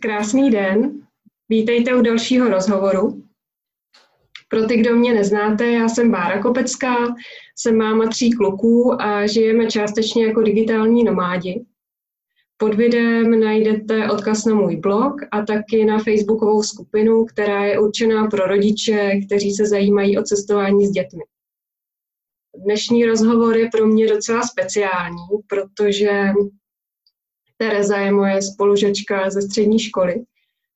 Krásný den. Vítejte u dalšího rozhovoru. Pro ty, kdo mě neznáte, já jsem Bára Kopecká, jsem máma tří kluků a žijeme částečně jako digitální nomádi. Pod videem najdete odkaz na můj blog a taky na facebookovou skupinu, která je určená pro rodiče, kteří se zajímají o cestování s dětmi. Dnešní rozhovor je pro mě docela speciální, protože Tereza je moje spolužačka ze střední školy,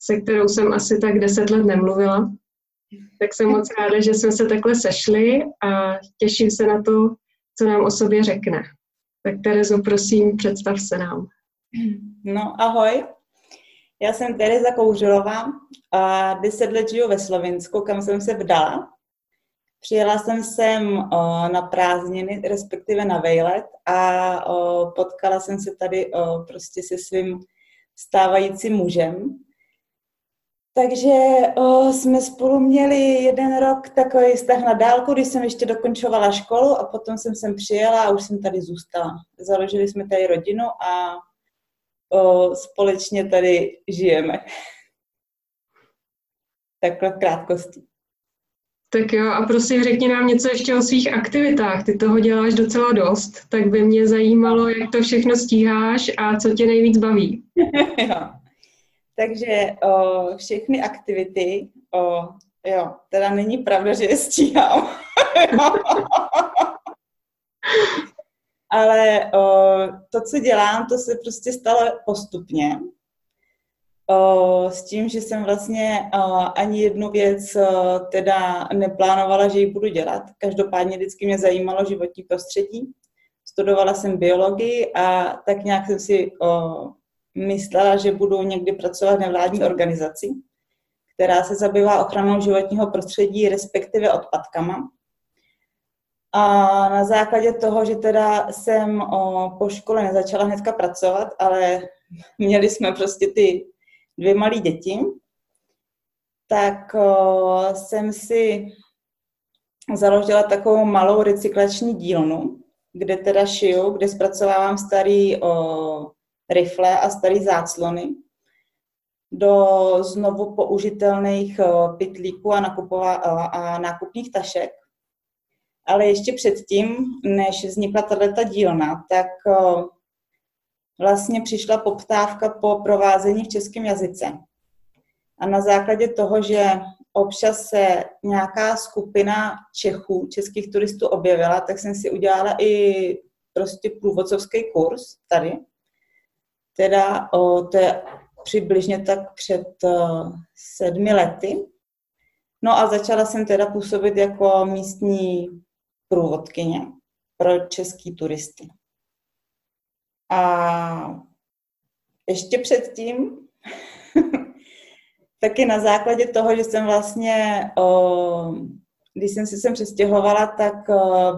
se kterou jsem asi tak deset let nemluvila. Tak jsem moc ráda, že jsme se takhle sešli a těším se na to, co nám o sobě řekne. Tak Terezo, prosím, představ se nám. No, ahoj. Já jsem Tereza Kouřilová a deset let žiju ve Slovensku, kam jsem se vdala. Přijela jsem sem o, na prázdniny, respektive na vejlet a o, potkala jsem se tady o, prostě se svým stávajícím mužem. Takže o, jsme spolu měli jeden rok takový vztah na dálku, když jsem ještě dokončovala školu a potom jsem sem přijela a už jsem tady zůstala. Založili jsme tady rodinu a o, společně tady žijeme. Takhle v krátkosti. Tak jo, a prosím řekni nám něco ještě o svých aktivitách. Ty toho děláš docela dost, tak by mě zajímalo, jak to všechno stíháš a co tě nejvíc baví. jo. Takže o, všechny aktivity, o, jo, teda není pravda, že je stíhám. Ale o, to, co dělám, to se prostě stalo postupně s tím, že jsem vlastně ani jednu věc teda neplánovala, že ji budu dělat. Každopádně vždycky mě zajímalo životní prostředí. Studovala jsem biologii a tak nějak jsem si myslela, že budu někdy pracovat v nevládní organizaci, která se zabývá ochranou životního prostředí, respektive odpadkama. A na základě toho, že teda jsem po škole nezačala hnedka pracovat, ale měli jsme prostě ty dvě malé děti, tak jsem si založila takovou malou recyklační dílnu, kde teda šiju, kde zpracovávám starý o, rifle a starý záclony do znovu použitelných o, pitlíků a, nakupová, a, nákupních tašek. Ale ještě předtím, než vznikla tato dílna, tak vlastně přišla poptávka po provázení v českém jazyce. A na základě toho, že občas se nějaká skupina Čechů, českých turistů objevila, tak jsem si udělala i prostě průvodcovský kurz tady. Teda o, to je přibližně tak před uh, sedmi lety. No a začala jsem teda působit jako místní průvodkyně pro český turisty. A ještě předtím, taky na základě toho, že jsem vlastně, když jsem se sem přestěhovala, tak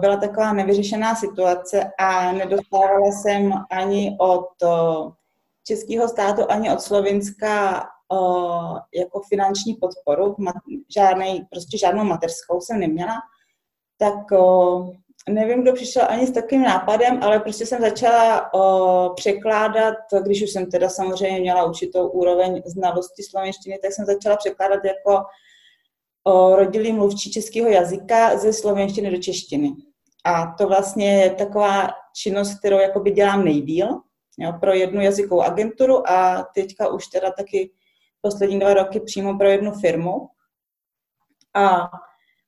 byla taková nevyřešená situace a nedostávala jsem ani od českého státu, ani od Slovinska o, jako finanční podporu, žádnej, prostě žádnou mateřskou jsem neměla, tak nevím, kdo přišel ani s takovým nápadem, ale prostě jsem začala o, překládat, když už jsem teda samozřejmě měla určitou úroveň znalosti slovenštiny, tak jsem začala překládat jako o, rodilý mluvčí českého jazyka ze slovenštiny do češtiny. A to vlastně je taková činnost, kterou jakoby dělám nejdíl jo, pro jednu jazykovou agenturu a teďka už teda taky poslední dva roky přímo pro jednu firmu. A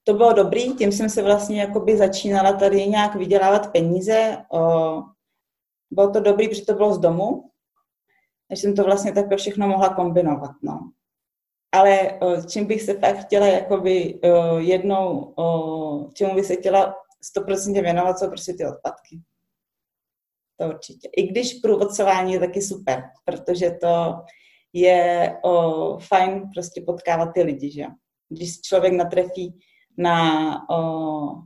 to bylo dobrý, tím jsem se vlastně jakoby začínala tady nějak vydělávat peníze. Bylo to dobrý, protože to bylo z domu, takže jsem to vlastně takhle všechno mohla kombinovat. No. Ale čím bych se fakt chtěla jakoby jednou, čemu bych se chtěla 100% věnovat, jsou prostě ty odpadky. To určitě. I když průvodcování je taky super, protože to je o, fajn prostě potkávat ty lidi, že Když člověk natrefí na o,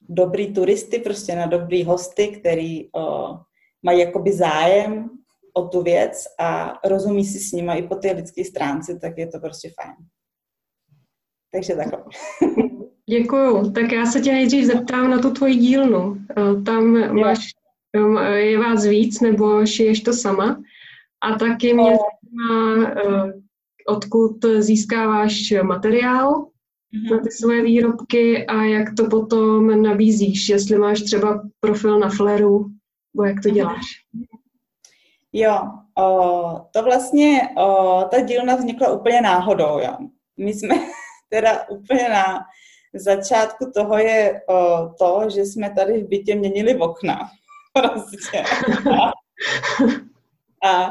dobrý turisty, prostě na dobrý hosty, který o, mají jakoby zájem o tu věc a rozumí si s nimi i po té lidské stránce, tak je to prostě fajn. Takže takhle. Děkuju. Tak já se tě nejdřív zeptám na tu tvoji dílnu. Tam máš, je vás víc, nebo šiješ to sama? A taky mě zajímá, eh, odkud získáváš materiál. Na ty svoje výrobky a jak to potom nabízíš, jestli máš třeba profil na Fleru, nebo jak to mhm. děláš. Jo, o, to vlastně, o, ta dílna vznikla úplně náhodou, jo. My jsme teda úplně na začátku toho je o, to, že jsme tady v bytě měnili okna. Prostě. A, a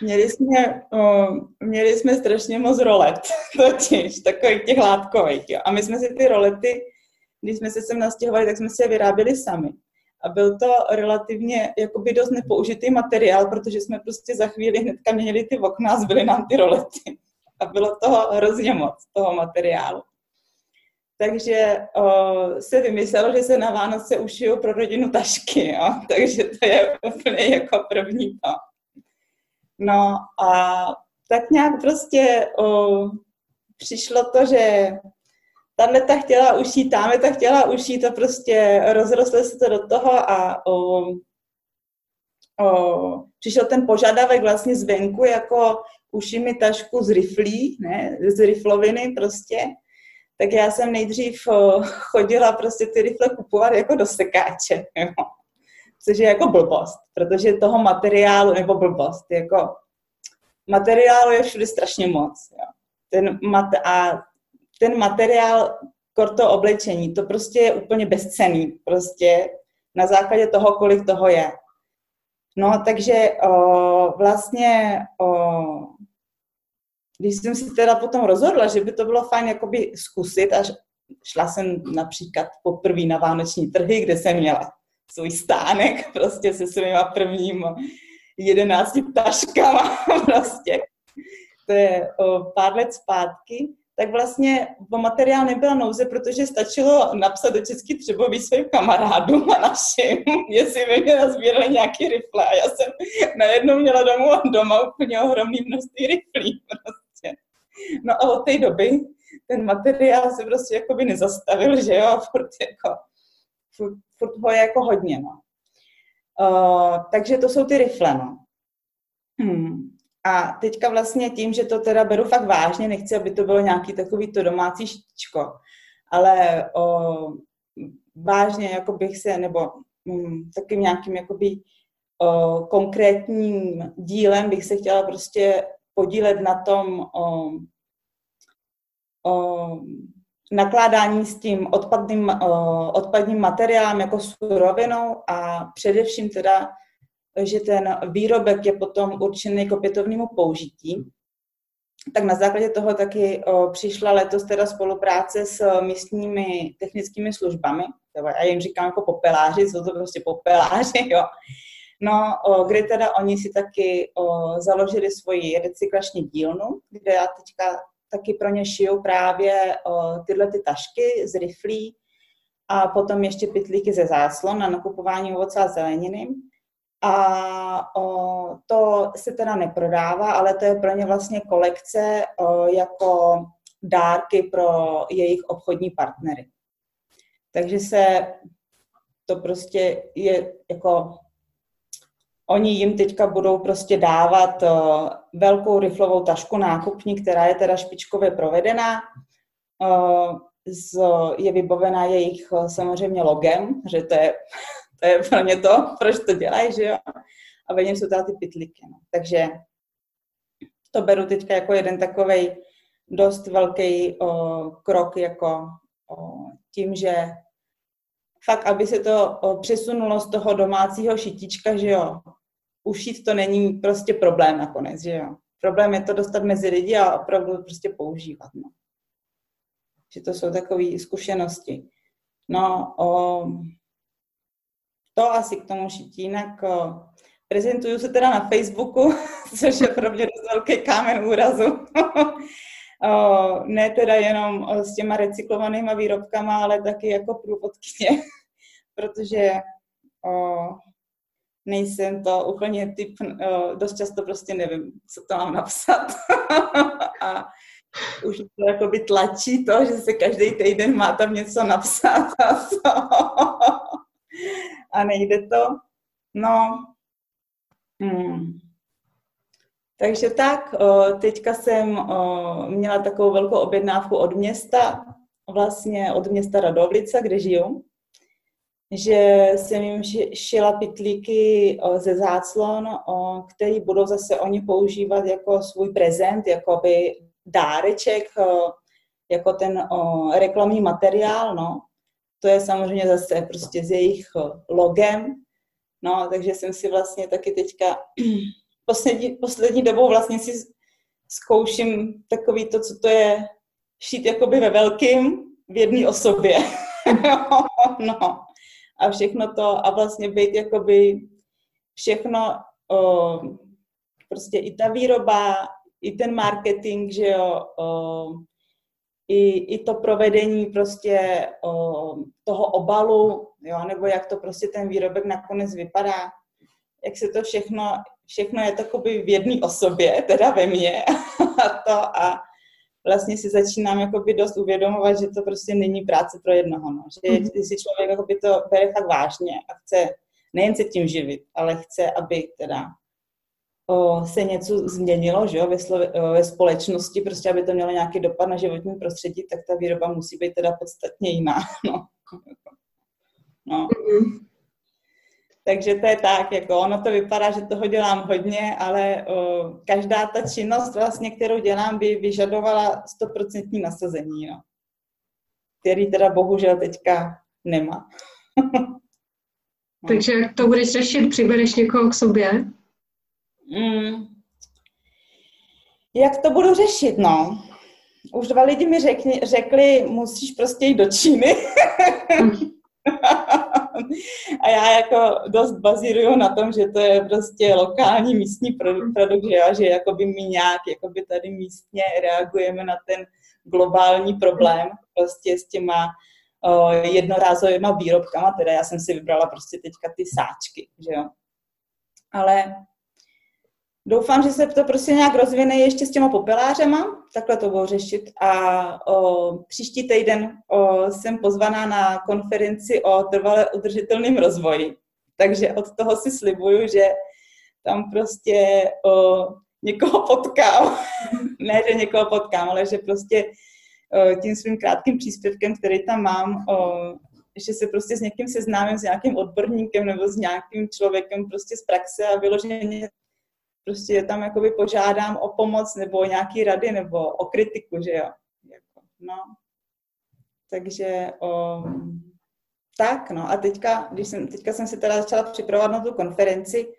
měli jsme, o, měli jsme strašně moc rolet, totiž, takových těch látkových, jo. A my jsme si ty rolety, když jsme se sem nastěhovali, tak jsme si je vyráběli sami. A byl to relativně jakoby dost nepoužitý materiál, protože jsme prostě za chvíli hnedka měnili ty okna a zbyly nám ty rolety. A bylo toho hrozně moc, toho materiálu. Takže o, se vymyslelo, že se na Vánoce ušijou pro rodinu tašky, jo? takže to je úplně jako první to. No a tak nějak prostě o, přišlo to, že tahle ta chtěla ušít, tamhle ta chtěla ušít a prostě rozrostlo se to do toho a o, o, přišel ten požadavek vlastně zvenku jako uši mi tašku z riflí, ne, z rifloviny prostě. Tak já jsem nejdřív o, chodila prostě ty rifle kupovat jako do sekáče, jo. Což je jako blbost, protože toho materiálu, nebo blbost, jako materiálu je všude strašně moc. Jo. Ten mat, a ten materiál, korto oblečení, to prostě je úplně bezcený, prostě na základě toho, kolik toho je. No, takže o, vlastně, o, když jsem si teda potom rozhodla, že by to bylo fajn jakoby zkusit, až šla jsem například poprvé na vánoční trhy, kde jsem měla svůj stánek prostě se svýma prvníma jedenácti taškama prostě. To je o, pár let zpátky tak vlastně o materiál nebyla nouze, protože stačilo napsat do Český Třebový svým kamarádům a našim, jestli by mě nazbírali nějaký rifle. A já jsem najednou měla domů doma úplně ohromný množství riflí. Prostě. No a od té doby ten materiál se prostě jakoby nezastavil, že jo, furt, jako, furt, furt ho je jako hodně, no. Uh, takže to jsou ty rifle, no. Hmm. A teďka vlastně tím, že to teda beru fakt vážně, nechci, aby to bylo nějaký takový to domácí štičko, ale o, vážně jako bych se, nebo mm, takým nějakým jakoby o, konkrétním dílem bych se chtěla prostě podílet na tom o, o, nakládání s tím odpadným, o, odpadním materiálem jako surovinou a především teda že ten výrobek je potom určený k opětovnému použití. Tak na základě toho taky o, přišla letos teda spolupráce s místními technickými službami. Já jim říkám jako popeláři, jsou to prostě popeláři, jo. No, o, kde teda oni si taky založili svoji recyklační dílnu, kde já teďka taky pro ně šiju právě tyhle ty tašky z riflí a potom ještě pitlíky ze záslon na nakupování ovoce a zeleniny. A o, to se teda neprodává, ale to je pro ně vlastně kolekce o, jako dárky pro jejich obchodní partnery. Takže se to prostě je jako oni jim teďka budou prostě dávat o, velkou riflovou tašku nákupní, která je teda špičkově provedená. Z, je vybavená jejich samozřejmě logem, že to je to je pro mě to, proč to dělají, že jo. A ve něm jsou teda ty pytlíky. No. Takže to beru teďka jako jeden takový dost velký krok jako o, tím, že fakt, aby se to přesunulo z toho domácího šitička, že jo, ušít to není prostě problém nakonec, že jo. Problém je to dostat mezi lidi a opravdu prostě používat, no. Že to jsou takové zkušenosti. No, o, to asi k tomu šití. Jinak prezentuju se teda na Facebooku, což je pro mě dost velký kámen úrazu. ne teda jenom s těma recyklovanýma výrobkama, ale taky jako průvodkyně, protože nejsem to úplně typ, dost často prostě nevím, co to mám napsat. a už to jakoby tlačí to, že se každý týden má tam něco napsat a to a nejde to. No, hmm. Takže tak, teďka jsem měla takovou velkou objednávku od města, vlastně od města Radovlice, kde žiju, že jsem jim šila pitlíky ze záclon, který budou zase oni používat jako svůj prezent, jako by dáreček, jako ten reklamní materiál, no. To je samozřejmě zase prostě s jejich logem, no, takže jsem si vlastně taky teďka poslední, poslední dobou vlastně si zkouším takový to, co to je šít jakoby ve velkým v jedné osobě. no. A všechno to, a vlastně být jakoby všechno, o, prostě i ta výroba, i ten marketing, že jo, o, i, i to provedení prostě o, toho obalu, jo, nebo jak to prostě ten výrobek nakonec vypadá, jak se to všechno všechno je takový v jedné osobě, teda ve mně a to a vlastně si začínám jakoby dost uvědomovat, že to prostě není práce pro jednoho, no. že mm-hmm. si člověk jakoby to bere fakt vážně a chce nejen se tím živit, ale chce, aby teda o, se něco změnilo že jo, ve, slo, o, ve společnosti, prostě aby to mělo nějaký dopad na životní prostředí, tak ta výroba musí být teda podstatně jiná. No. no. Mm-hmm. Takže to je tak, jako ono to vypadá, že toho dělám hodně, ale o, každá ta činnost, vlastně, kterou dělám, by vyžadovala stoprocentní nasazení, no. který teda bohužel teďka nemá. Takže jak to budeš řešit? Přibereš někoho k sobě? Mm. Jak to budu řešit, no? Už dva lidi mi řekni, řekli, musíš prostě jít do Číny. A já jako dost bazíruju na tom, že to je prostě lokální místní produkt, produkt že, já, že jakoby my nějak jakoby tady místně reagujeme na ten globální problém prostě s těma uh, jednorázovými výrobkama, teda já jsem si vybrala prostě teďka ty sáčky, že jo. Ale Doufám, že se to prostě nějak rozvine ještě s těma popelářema, takhle to budu řešit. A o, příští týden o, jsem pozvaná na konferenci o trvale udržitelném rozvoji. Takže od toho si slibuju, že tam prostě o, někoho potkám. ne, že někoho potkám, ale že prostě o, tím svým krátkým příspěvkem, který tam mám, o, že se prostě s někým seznámím, s nějakým odborníkem nebo s nějakým člověkem prostě z praxe a vyloženě prostě tam jakoby požádám o pomoc nebo nějaký rady nebo o kritiku, že jo. Jako, no. Takže o, tak, no a teďka, když jsem, teďka jsem si teda začala připravovat na tu konferenci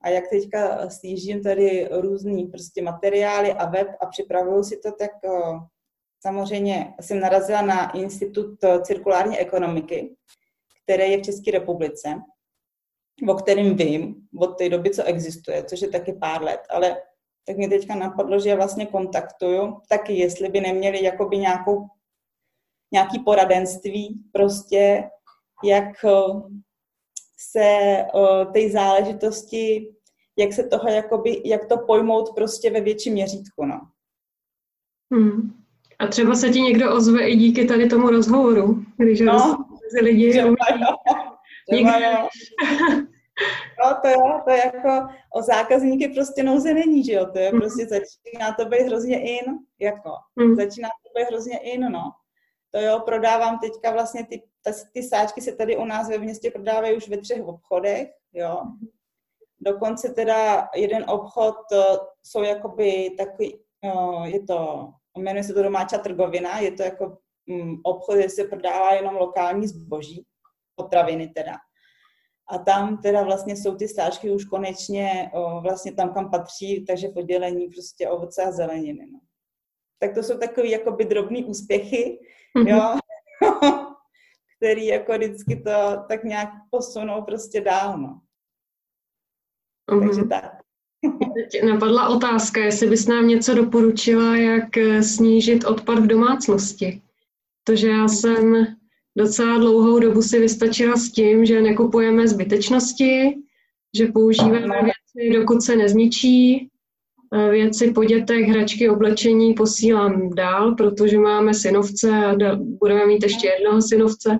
a jak teďka stížím tady různý prostě materiály a web a připravuju si to, tak o, samozřejmě jsem narazila na Institut cirkulární ekonomiky, který je v České republice o kterým vím od té doby, co existuje, což je taky pár let, ale tak mě teďka napadlo, že je vlastně kontaktuju, taky jestli by neměli jakoby nějakou, nějaký poradenství prostě, jak eh, se uh, té záležitosti, jak se toho jakoby, jak to pojmout prostě ve větším měřítku, no. Hmm. A třeba se ti někdo ozve i díky tady tomu rozhovoru, když no, lidi třeba, jo. Třeba jo. No to jo, to je jako o zákazníky prostě nouze není, že jo, to je mhm. prostě začíná to být hrozně in, jako, mm. začíná to být hrozně in, no. To jo, prodávám teďka vlastně ty, ty sáčky se tady u nás ve městě prodávají už ve třech obchodech, jo. Dokonce teda jeden obchod jsou jakoby takový, je to, jmenuje se to domáčá trgovina, je to jako um, obchod, kde se prodává jenom lokální zboží, potraviny teda. A tam teda vlastně jsou ty stážky už konečně o, vlastně tam, kam patří, takže v oddělení prostě ovoce a zeleniny. No. Tak to jsou takové jakoby drobné úspěchy, mm-hmm. jo, který jako vždycky to tak nějak posunou prostě dál, no. Mm-hmm. Takže tak. Teď napadla otázka, jestli bys nám něco doporučila, jak eh, snížit odpad v domácnosti. Protože já jsem docela dlouhou dobu si vystačila s tím, že nekupujeme zbytečnosti, že používáme věci, dokud se nezničí. Věci po dětech, hračky, oblečení posílám dál, protože máme synovce a budeme mít ještě jednoho synovce.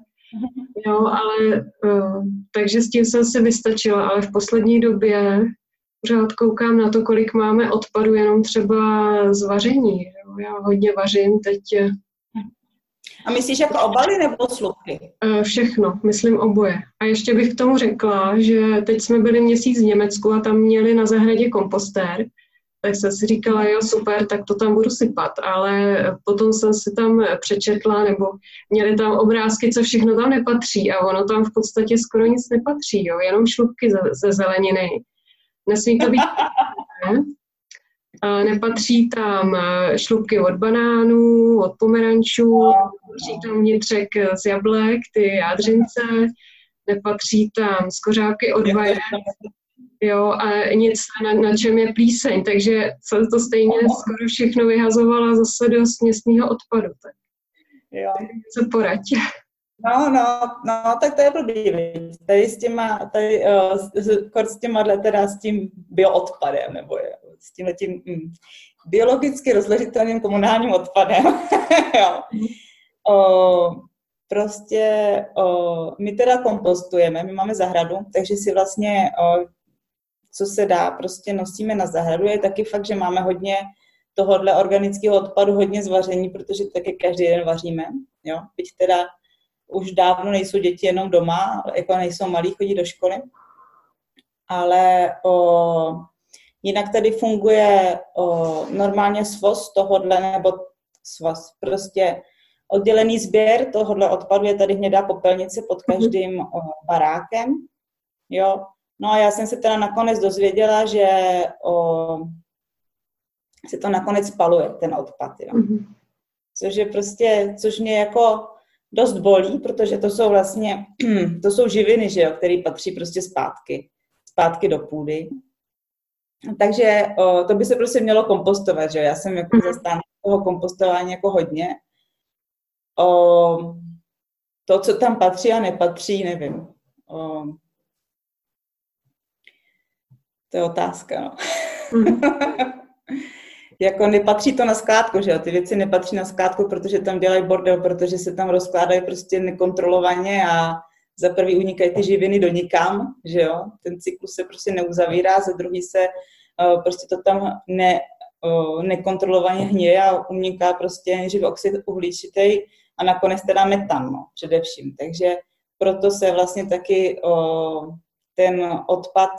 Jo, ale takže s tím jsem si vystačila, ale v poslední době pořád koukám na to, kolik máme odpadu jenom třeba z vaření. Jo. Já hodně vařím teď. A myslíš jako obaly nebo slupky? Eh, všechno, myslím oboje. A ještě bych k tomu řekla, že teď jsme byli měsíc v Německu a tam měli na zahradě kompostér, tak jsem si říkala, jo, super, tak to tam budu sypat, ale potom jsem si tam přečetla, nebo měli tam obrázky, co všechno tam nepatří a ono tam v podstatě skoro nic nepatří, jo, jenom šlupky ze, ze zeleniny. Nesmí to být ne? Nepatří tam eh, šlupky od banánů, od pomerančů, nepatří tam vnitřek z jablek, ty jádřince, nepatří tam skořápky od vajec, jo, a nic, na, na čem je plíseň, takže se to stejně skoro všechno vyhazovala zase do směsného odpadu. Tak. Jo. Co poraď? No, no, no, tak to je blbý, tady s těma, tady, uh, s, s těma, teda s tím bioodpadem, nebo je, s tím mm, biologicky rozložitelným komunálním odpadem, jo. O, prostě o, my teda kompostujeme, my máme zahradu, takže si vlastně o, co se dá, prostě nosíme na zahradu. Je taky fakt, že máme hodně tohohle organického odpadu, hodně zvaření, protože taky každý den vaříme. Jo? Byť teda už dávno nejsou děti jenom doma, jako nejsou malí, chodí do školy. Ale o, jinak tady funguje o, normálně svoz tohodle, nebo svoz, prostě oddělený sběr tohohle odpadu je tady hnědá popelnice pod mhm. každým o, barákem. Jo, No a já jsem se teda nakonec dozvěděla, že o, se to nakonec spaluje, ten odpad. Jo. Mm-hmm. Což je prostě, což mě jako dost bolí, protože to jsou vlastně, to jsou živiny, že jo, které patří prostě zpátky, zpátky do půdy. Takže o, to by se prostě mělo kompostovat, že. Já jsem jako mm-hmm. zastánce toho kompostování jako hodně. O, to, co tam patří a nepatří, nevím. O, to je otázka, no. Mm. jako nepatří to na skládku, že jo? Ty věci nepatří na skládku, protože tam dělají bordel, protože se tam rozkládají prostě nekontrolovaně a za prvý unikají ty živiny do nikam, že jo? Ten cyklus se prostě neuzavírá, za druhý se uh, prostě to tam ne, uh, nekontrolovaně hněje a uniká prostě nejdřív oxid uhličitý a nakonec teda metan, no, především. Takže proto se vlastně taky uh, ten odpad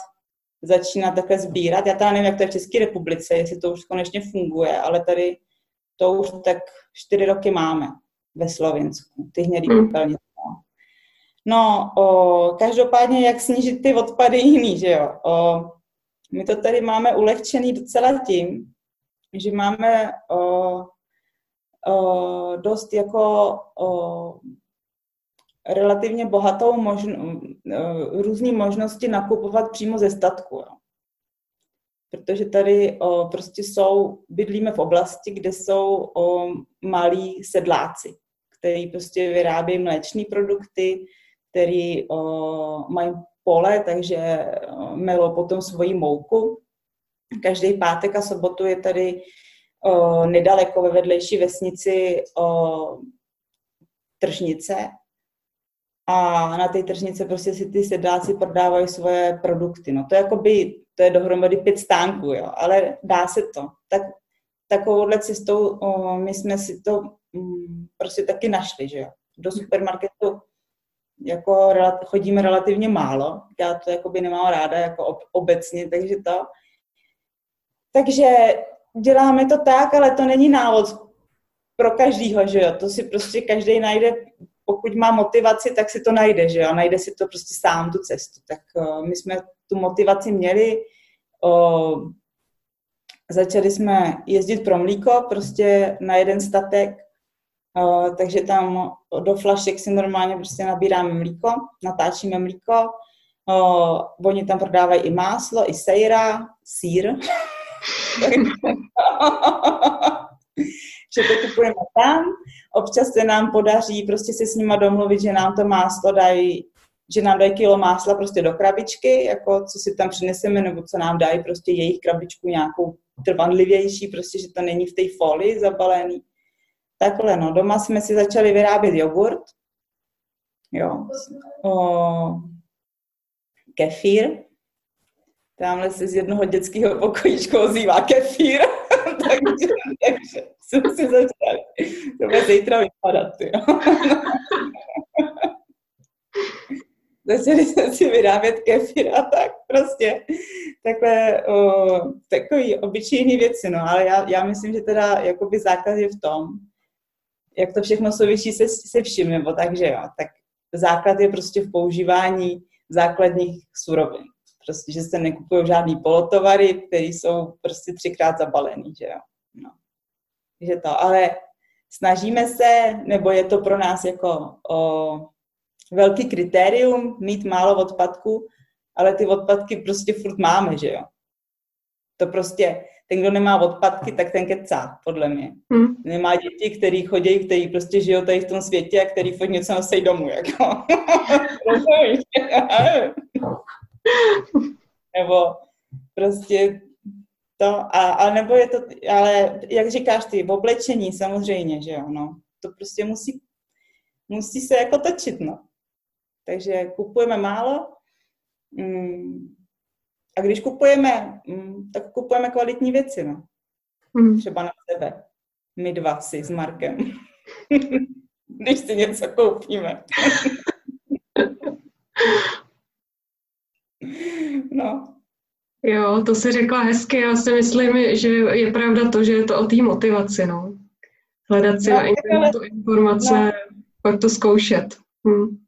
začíná takhle sbírat. Já teda nevím, jak to je v České republice, jestli to už konečně funguje, ale tady to už tak čtyři roky máme ve Slovensku, ty hnědý hmm. popelnice. No, o, každopádně, jak snížit ty odpady jiný, že jo? O, my to tady máme ulehčený docela tím, že máme o, o, dost jako o, relativně bohatou možno, eh, různé možnosti nakupovat přímo ze statku. Jo. Protože tady o, prostě jsou, bydlíme v oblasti, kde jsou o, malí sedláci, kteří prostě vyrábějí mléčné produkty, který o, mají pole, takže o, melou potom svoji mouku. Každý pátek a sobotu je tady o, nedaleko ve vedlejší vesnici o, tržnice, a na té tržnice prostě si ty sedláci prodávají svoje produkty. No to je jakoby, to je dohromady pět stánků, jo, ale dá se to. Tak takovouhle cestou o, my jsme si to mm, prostě taky našli, že jo. Do supermarketu jako chodíme relativně málo, já to jakoby nemám ráda jako ob, obecně, takže to. Takže děláme to tak, ale to není návod pro každýho, že jo. To si prostě každý najde pokud má motivaci, tak si to najde, že jo, najde si to prostě sám tu cestu. Tak uh, my jsme tu motivaci měli, uh, začali jsme jezdit pro mlíko, prostě na jeden statek, takže tam do flašek si normálně prostě nabíráme mlíko, natáčíme mlíko, oni tam prodávají i máslo, i sejra, sír. že to kupujeme tam. Občas se nám podaří prostě se s nima domluvit, že nám to máslo dají, že nám dají kilo másla prostě do krabičky, jako co si tam přineseme, nebo co nám dají prostě jejich krabičku nějakou trvanlivější, prostě, že to není v té folii zabalený. Takhle, no, doma jsme si začali vyrábět jogurt, jo, o, kefír, tamhle se z jednoho dětského pokojíčku ozývá kefír, takže, takže jsem si začala, to bude zítra vypadat, jo. Začali jsme si vyrábět kefír a tak prostě. Takhle o, takový obyčejný věci, no, ale já, já myslím, že teda jakoby základ je v tom, jak to všechno souvisí se, se vším, nebo takže jo, tak základ je prostě v používání základních surovin. Prostě, že se nekupují žádný polotovary, které jsou prostě třikrát zabalený, že jo. No. Takže to, ale snažíme se, nebo je to pro nás jako o, velký kritérium mít málo odpadků, ale ty odpadky prostě furt máme, že jo. To prostě, ten, kdo nemá odpadky, tak ten kecá, podle mě. Hmm. Nemá děti, který chodí, který prostě žijou tady v tom světě a který furt něco nosí domů, jako. nebo prostě to, a, a nebo je to, ale jak říkáš ty, v oblečení samozřejmě, že jo, no. To prostě musí, musí se jako točit, no. Takže kupujeme málo, mm, a když kupujeme, mm, tak kupujeme kvalitní věci, no. Mm. Třeba na sebe. My dva si s Markem. když si něco koupíme. no. Jo, to si řekla hezky. Já si myslím, že je pravda to, že je to o té motivaci, no. Hledat si no, na internetu informace, no. pak to zkoušet. Hm.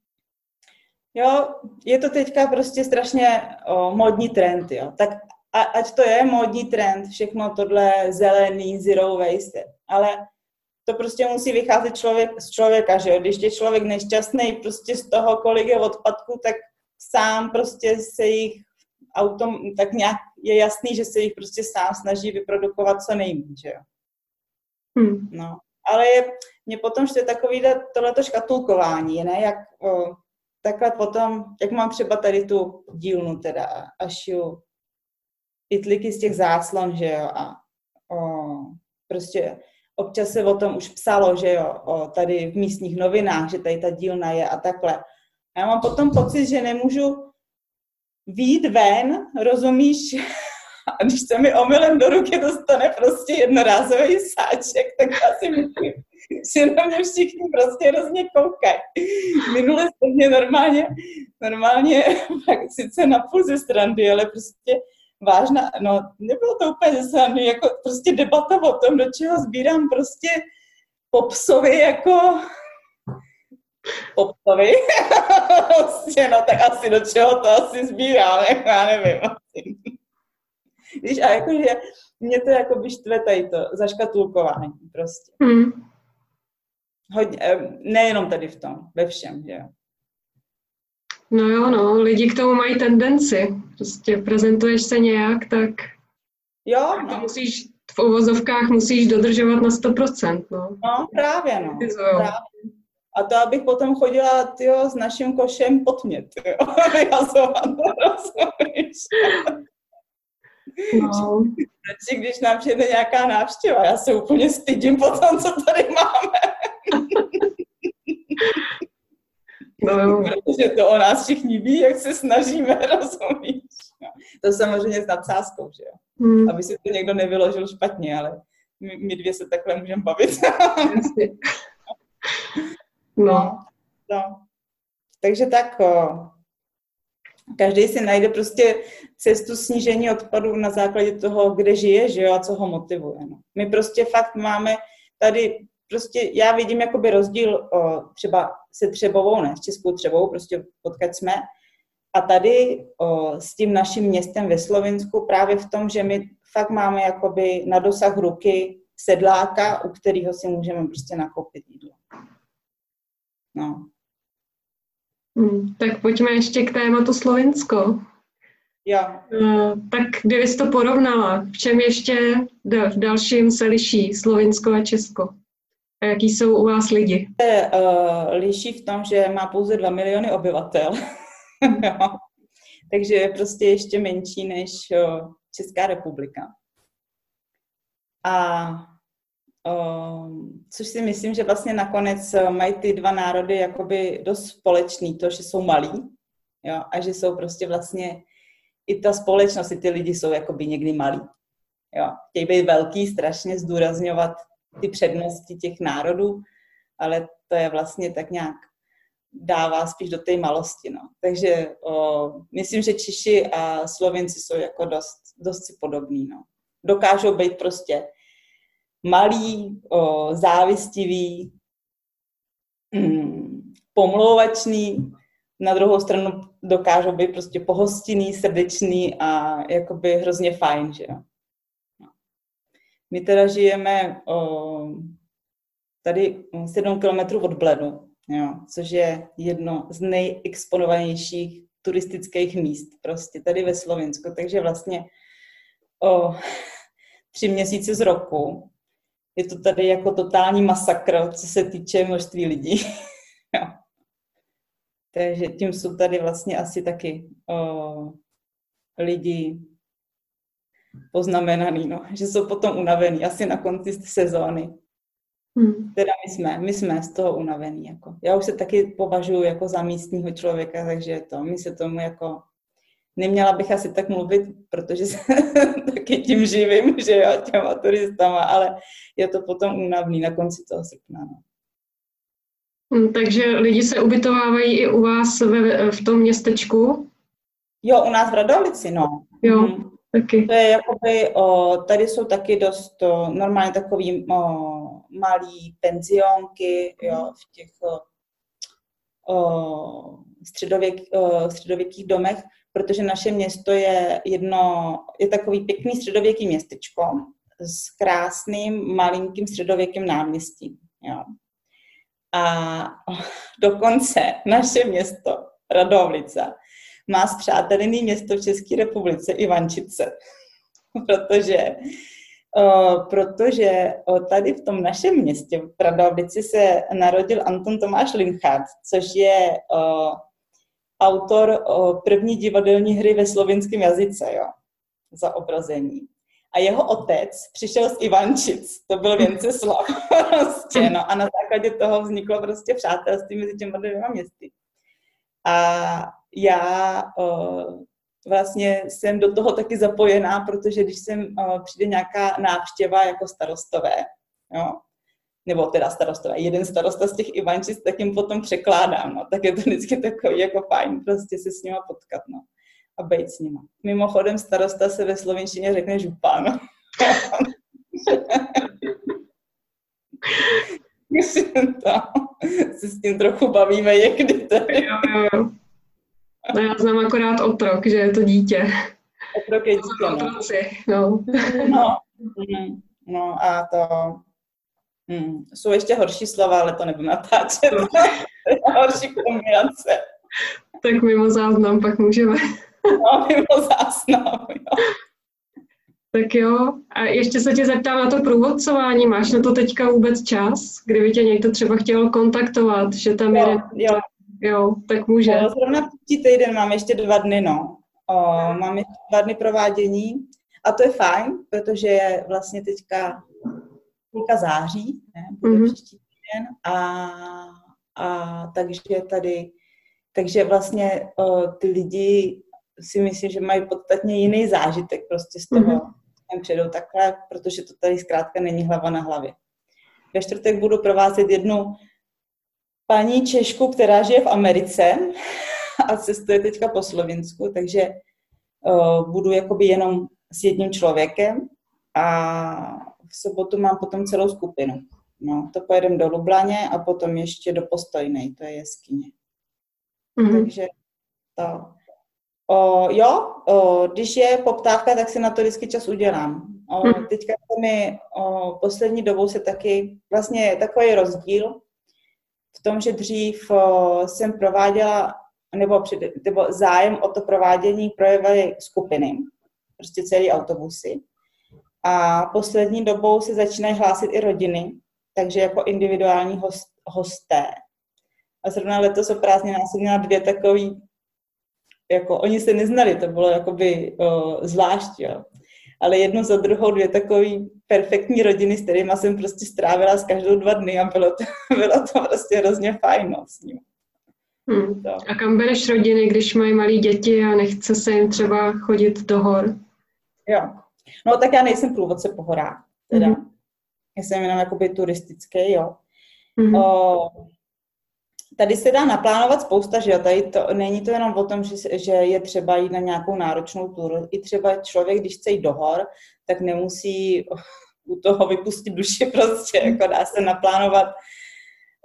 Jo, je to teďka prostě strašně o, modní trend, jo. Tak a, ať to je modní trend, všechno tohle zelený, zero waste, ale to prostě musí vycházet člověk, z člověka, že jo. Když je člověk nešťastný prostě z toho, kolik je odpadků, tak sám prostě se jich autom, tak nějak je jasný, že se jich prostě sám snaží vyprodukovat co nejméně, že jo. Hmm. No, ale je, mě potom je takový tohleto škatulkování, ne, jak o, takhle potom, jak mám třeba tady tu dílnu teda a šiju pitliky z těch záslon, že jo, a o, prostě občas se o tom už psalo, že jo, o, tady v místních novinách, že tady ta dílna je a takhle. A já mám potom pocit, že nemůžu výjít ven, rozumíš, a když se mi omylem do ruky dostane prostě jednorázový sáček, tak já si myslím, že na mě všichni prostě hrozně koukají. Minule se mě normálně, normálně, tak sice napůl ze strandy, ale prostě vážná, no nebylo to úplně ze strandy, jako prostě debata o tom, do čeho sbírám prostě popsovi jako popsovi. prostě, no tak asi do čeho to asi sbírám, jako já nevím. Víš, a jakože mě to jako by štve tady to zaškatulkování prostě. Hmm. Hodně, eh, nejenom tady v tom, ve všem, že jo. No jo, no, lidi k tomu mají tendenci. Prostě prezentuješ se nějak, tak jo, no. musíš v uvozovkách musíš dodržovat na 100%, no. No, právě, no. Právě. A to, abych potom chodila, tyjo, s naším košem pod mě, tyjo, rozumíš? No. když nám přijde nějaká návštěva, já se úplně stydím po tom, co tady máme. No. Protože to o nás všichni ví, jak se snažíme, rozumíš? No. To samozřejmě s nadsázkou, že jo? Hmm. Aby si to někdo nevyložil špatně, ale my, my dvě se takhle můžeme bavit. no. no. Takže tak, o, každý si najde prostě cestu snížení odpadu na základě toho, kde žije, že jo, a co ho motivuje. No. My prostě fakt máme tady, prostě já vidím jakoby rozdíl o, třeba se Třebovou, ne, s Českou Třebou, prostě odkud jsme, a tady o, s tím naším městem ve Slovensku právě v tom, že my fakt máme jakoby na dosah ruky sedláka, u kterého si můžeme prostě nakoupit jídlo. No, Hmm, tak pojďme ještě k tématu Slovinsko. Jo. Uh, tak kdybys to porovnala, v čem ještě v dalším se liší Slovinsko a Česko? A jaký jsou u vás lidi? Se uh, liší v tom, že má pouze 2 miliony obyvatel. Takže je prostě ještě menší než uh, Česká republika. A Ehm, což si myslím, že vlastně nakonec eh, mají ty dva národy jakoby dost společný, to, že jsou malí jo, a že jsou prostě vlastně i ta společnost, i ty lidi jsou jakoby někdy malí. Jo. Chtějí být velký, strašně zdůrazňovat ty přednosti těch národů, ale to je vlastně tak nějak dává spíš do té malosti. No. Takže o, myslím, že Češi a Slovenci jsou jako dost, dost si podobní. No. Dokážou být prostě malý, o, závistivý, mm, pomlouvačný, na druhou stranu dokážou být prostě pohostinný, srdečný a jakoby hrozně fajn, že jo. My teda žijeme o, tady 7 kilometrů od Bledu, jo, což je jedno z nejexponovanějších turistických míst prostě tady ve Slovensku. Takže vlastně o tři měsíce z roku je to tady jako totální masakr, co se týče množství lidí. jo. Takže tím jsou tady vlastně asi taky o, lidi poznamenaný, no, že jsou potom unavený asi na konci sezóny. Hmm. Teda my jsme, my jsme z toho unavený. Jako. Já už se taky považuji jako za místního člověka, takže to, my se tomu jako neměla bych asi tak mluvit, protože se taky tím živím, že jo, těma turistama, ale je to potom únavný na konci toho srpna. No. Hmm, takže lidi se ubytovávají i u vás ve, v tom městečku? Jo, u nás v Radolici, no. Jo, hmm. Taky. To je jakoby, o, tady jsou taky dost o, normálně takový o, malý penzionky, jo, v těch o, středověk, o, středověkých domech, protože naše město je jedno, je takový pěkný středověký městečko s krásným malinkým středověkým náměstím. Jo. A dokonce naše město, Radovlica, má zpřátelený město v České republice Ivančice, protože protože tady v tom našem městě, v Pradovlici, se narodil Anton Tomáš Linchardt, což je autor první divadelní hry ve slovinském jazyce, jo, za obrazení. A jeho otec přišel z Ivančic, to byl Věnceslav, prostě, no, a na základě toho vzniklo prostě přátelství mezi těmi dvěma městy. A já vlastně jsem do toho taky zapojená, protože když sem uh, přijde nějaká návštěva jako starostové, jo, nebo teda starostové, jeden starosta z těch Ivančic, tak jim potom překládám, no, tak je to vždycky takový jako fajn prostě se s nima potkat, no, a být s nima. Mimochodem starosta se ve slovenštině řekne župán. No. to, se s tím trochu bavíme někdy tady. Jo, jo, jo. No já znám akorát otrok, že je to dítě. Otrok je dítě, no. no. no. No a to... Hmm. Jsou ještě horší slova, ale to nebudu natáčet. je horší kombinace. Tak mimo záznam pak můžeme. no, mimo záznam, jo. Tak jo, a ještě se tě zeptám na to průvodcování. Máš na to teďka vůbec čas, kdyby tě někdo třeba chtěl kontaktovat, že tam jo, je... Jo, Jo, tak může. O, zrovna příští týden mám ještě dva dny, no. O, mám ještě dva dny provádění a to je fajn, protože je vlastně teďka půlka září, ne, bude mm-hmm. příští týden a, a takže tady, takže vlastně o, ty lidi si myslím, že mají podstatně jiný zážitek prostě z toho, mm-hmm. přijdou takhle, protože to tady zkrátka není hlava na hlavě. Ve čtvrtek budu provázet jednu paní Češku, která žije v Americe a cestuje teďka po Slovinsku, takže uh, budu jakoby jenom s jedním člověkem a v sobotu mám potom celou skupinu. No, to pojedeme do Lublaně a potom ještě do Postojnej, to je jeskyně. Mm-hmm. Takže to. O, jo, o, když je poptávka, tak si na to vždycky čas udělám. O, mm-hmm. Teďka se mi o, poslední dobou se taky, vlastně takový rozdíl, v tom, že dřív jsem prováděla, nebo, před, nebo zájem o to provádění projevily skupiny, prostě celý autobusy. A poslední dobou se začínají hlásit i rodiny, takže jako individuální host, hosté. A zrovna letos o prázdninách jsem měla dvě takový, jako oni se neznali, to bylo jakoby o, zvlášť, jo ale jednu za druhou dvě takové perfektní rodiny, s kterými jsem prostě strávila s každou dva dny a bylo to, bylo to prostě hrozně fajn no, s ním. Hmm. A kam bereš rodiny, když mají malé děti a nechce se jim třeba chodit do hor? Jo. No tak já nejsem průvodce po horách. Teda. Mm-hmm. Já jsem jenom jakoby turistický, jo. Mm-hmm. O, tady se dá naplánovat spousta, že jo, tady to, není to jenom o tom, že, že je třeba jít na nějakou náročnou turu. I třeba člověk, když chce jít do hor, tak nemusí u toho vypustit duši prostě, jako dá se naplánovat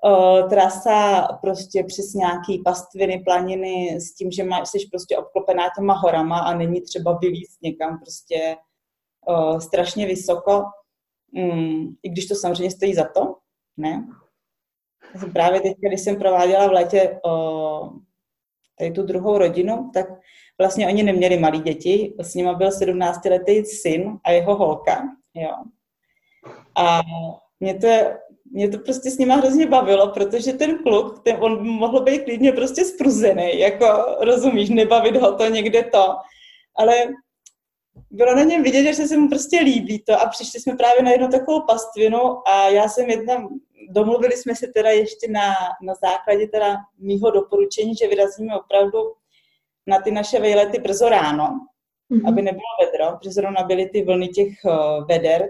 uh, trasa prostě přes nějaký pastviny, planiny s tím, že má, jsi prostě obklopená těma horama a není třeba vylíst někam prostě uh, strašně vysoko, um, i když to samozřejmě stojí za to, ne? Právě teď, když jsem prováděla v létě uh, tady tu druhou rodinu, tak vlastně oni neměli malí děti, s nimi byl 17-letý syn a jeho holka, jo. A mě to, mě to prostě s nima hrozně bavilo, protože ten kluk, ten, on mohl být klidně prostě spruzený, jako rozumíš, nebavit ho to někde to, ale bylo na něm vidět, že se mu prostě líbí to a přišli jsme právě na jednu takovou pastvinu a já jsem jedna, domluvili jsme se teda ještě na, na základě teda mýho doporučení, že vyrazíme opravdu na ty naše vejlety brzo ráno, mm-hmm. aby nebylo vedro, protože zrovna byly ty vlny těch uh, veder,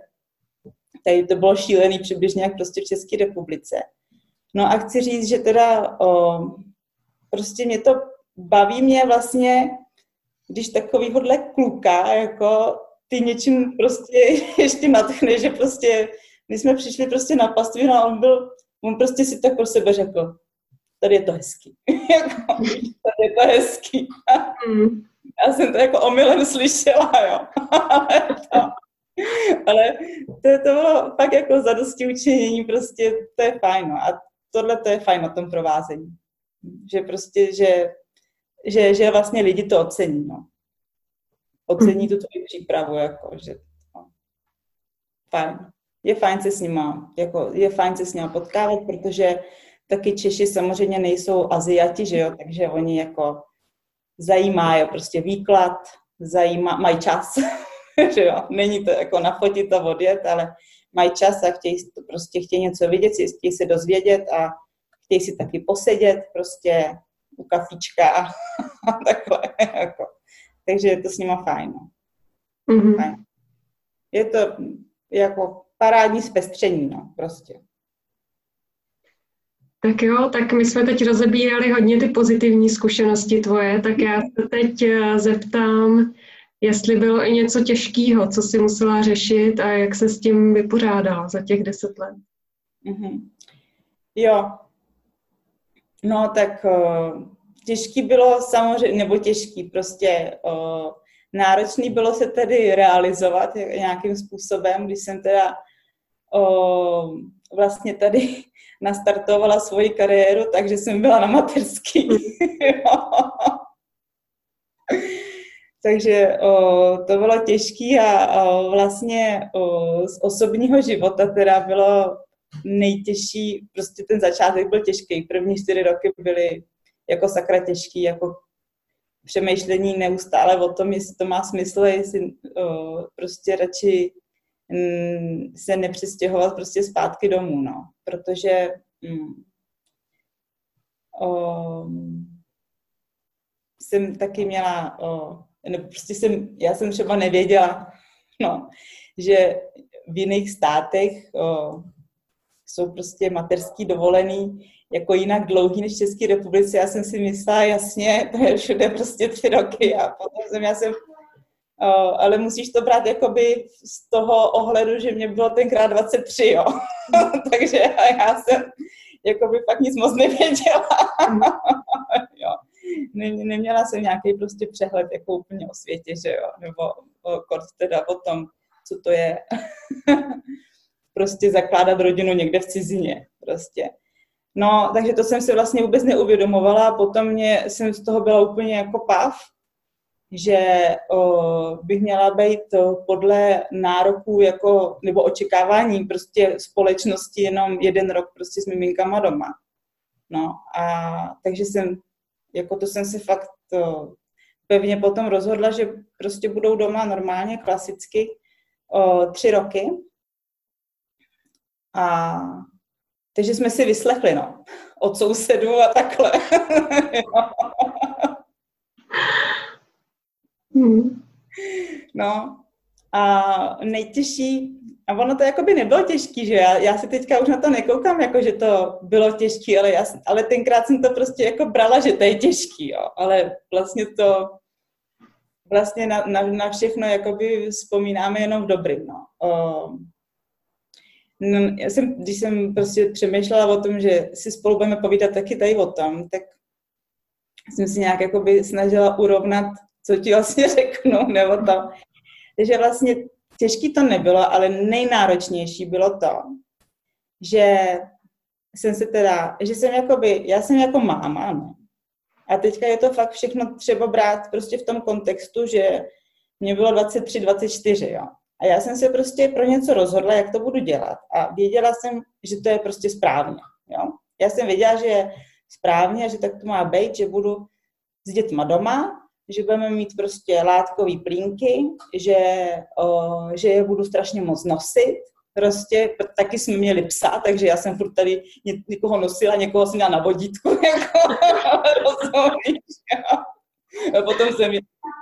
tady to bylo šílený přibližně jak prostě v České republice. No a chci říct, že teda o, prostě mě to baví mě vlastně, když takovýhodle kluka, jako ty něčím prostě ještě natchne, že prostě my jsme přišli prostě na pastvinu a on byl, on prostě si tak pro sebe řekl, tady je to hezký. Jako, tady je to hezký. Mm. Já jsem to jako omylem slyšela, jo. Ale to, ale to, to bylo fakt jako zadosti učinění, prostě to je fajn. No. A tohle to je fajn na tom provázení. Že prostě, že, že, že vlastně lidi to ocení, no. Ocení tu tvoji přípravu, jako, že no. fajn. Je fajn se s nima, jako, je fajn se s nima potkávat, protože taky Češi samozřejmě nejsou Aziati, že jo, takže oni jako zajímá je prostě výklad, zajímá, mají čas, že jo, není to jako nafotit a odjet, ale mají čas a chtějí prostě chtějí něco vidět, chtějí se dozvědět a chtějí si taky posedět prostě u kafíčka a, takhle. Jako. Takže je to s nima fajn. Mm-hmm. fajn. Je to jako parádní zpestření, no, prostě. Tak jo, tak my jsme teď rozebírali hodně ty pozitivní zkušenosti tvoje, tak já se teď eh, zeptám, jestli bylo i něco těžkého, co si musela řešit a jak se s tím vypořádala za těch deset let. Mm-hmm. Jo. No tak uh, těžký bylo samozřejmě, nebo těžký, prostě uh, náročný bylo se tedy realizovat nějakým způsobem, když jsem teda uh, vlastně tady nastartovala svoji kariéru, takže jsem byla na materský. Takže o, to bylo těžké a o, vlastně o, z osobního života teda bylo nejtěžší, prostě ten začátek byl těžký. První čtyři roky byly jako sakra těžký, jako přemýšlení neustále o tom, jestli to má smysl, jestli o, prostě radši m, mm, se nepřestěhovat prostě zpátky domů, no. Protože mm, o, jsem taky měla o, nebo prostě jsem, já jsem třeba nevěděla, no, že v jiných státech o, jsou prostě materský dovolený jako jinak dlouhý než v České republice. Já jsem si myslela, jasně, to je všude prostě tři roky a potom jsem, já jsem, ale musíš to brát jakoby z toho ohledu, že mě bylo tenkrát 23, jo. Takže já jsem jakoby fakt nic moc nevěděla. jo ne, neměla jsem nějaký prostě přehled jako úplně o světě, že jo, nebo o, teda o tom, co to je prostě zakládat rodinu někde v cizině, prostě. No, takže to jsem si vlastně vůbec neuvědomovala a potom mě, jsem z toho byla úplně jako pav, že o, bych měla být o, podle nároků jako, nebo očekávání prostě společnosti jenom jeden rok prostě s miminkama doma. No a takže jsem jako to jsem si fakt to, pevně potom rozhodla, že prostě budou doma normálně, klasicky, o, tři roky. A takže jsme si vyslechli, no, od sousedů a takhle. hmm. No, a nejtěžší, a ono to jako by nebylo těžký, že já, já si teďka už na to nekoukám, jako že to bylo těžké, ale, já, ale tenkrát jsem to prostě jako brala, že to je těžký, jo. ale vlastně to, vlastně na, na, na všechno jakoby vzpomínáme jenom v dobrým, no. Um, no. Já jsem, když jsem prostě přemýšlela o tom, že si spolu budeme povídat taky tady o tom, tak jsem si nějak jakoby snažila urovnat, co ti vlastně řeknu, nebo to. Takže vlastně těžký to nebylo, ale nejnáročnější bylo to, že jsem se teda, že jsem jakoby, já jsem jako máma, no. A teďka je to fakt všechno třeba brát prostě v tom kontextu, že mě bylo 23, 24, jo. A já jsem se prostě pro něco rozhodla, jak to budu dělat. A věděla jsem, že to je prostě správně, jo. Já jsem věděla, že je správně, že tak to má být, že budu s dětma doma, že budeme mít prostě látkové plínky, že, o, že je budu strašně moc nosit, prostě taky jsme měli psa, takže já jsem furt tady ně, někoho nosila, někoho jsem měla na vodítku, jako, rozumíš, a potom jsem,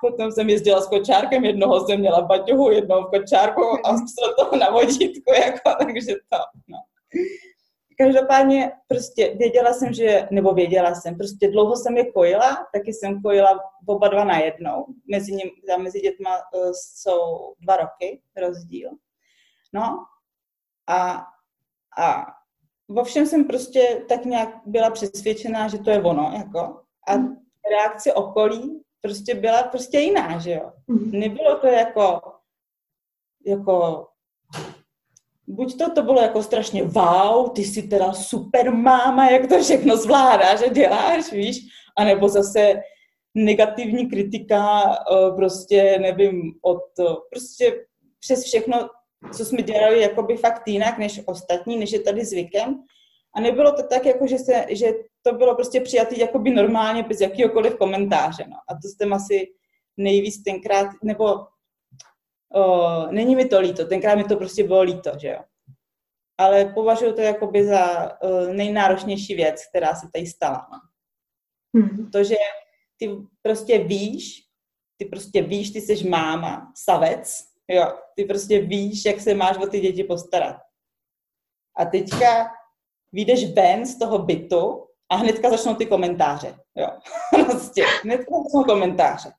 potom jsem jezdila s kočárkem, jednoho jsem měla baťohu, jednoho v kočárku a psa toho na vodítku, jako, takže to, no. Každopádně prostě věděla jsem, že, nebo věděla jsem, prostě dlouho jsem je kojila, taky jsem kojila oba dva na jednou. Mezi, ním, mezi dětma uh, jsou dva roky rozdíl. No a, a vo všem jsem prostě tak nějak byla přesvědčená, že to je ono, jako. A reakce okolí prostě byla prostě jiná, že jo. Mhm. Nebylo to jako, jako buď to, to bylo jako strašně wow, ty jsi teda super máma, jak to všechno zvládáš a děláš, víš, anebo zase negativní kritika, eh, prostě nevím, od, prostě přes všechno, co jsme dělali jakoby fakt jinak než ostatní, než je tady zvykem. A nebylo to tak, jako že, se, že to bylo prostě přijatý jakoby normálně bez jakýhokoliv komentáře. No. A to jsem asi nejvíc tenkrát, nebo o, není mi to líto, tenkrát mi to prostě bylo líto, že jo. Ale považuji to jakoby za o, nejnáročnější věc, která se tady stala. No. Hmm. To, že ty prostě víš, ty prostě víš, ty jsi máma, savec, jo, ty prostě víš, jak se máš o ty děti postarat. A teďka vyjdeš ven z toho bytu a hnedka začnou ty komentáře, jo. prostě hnedka začnou komentáře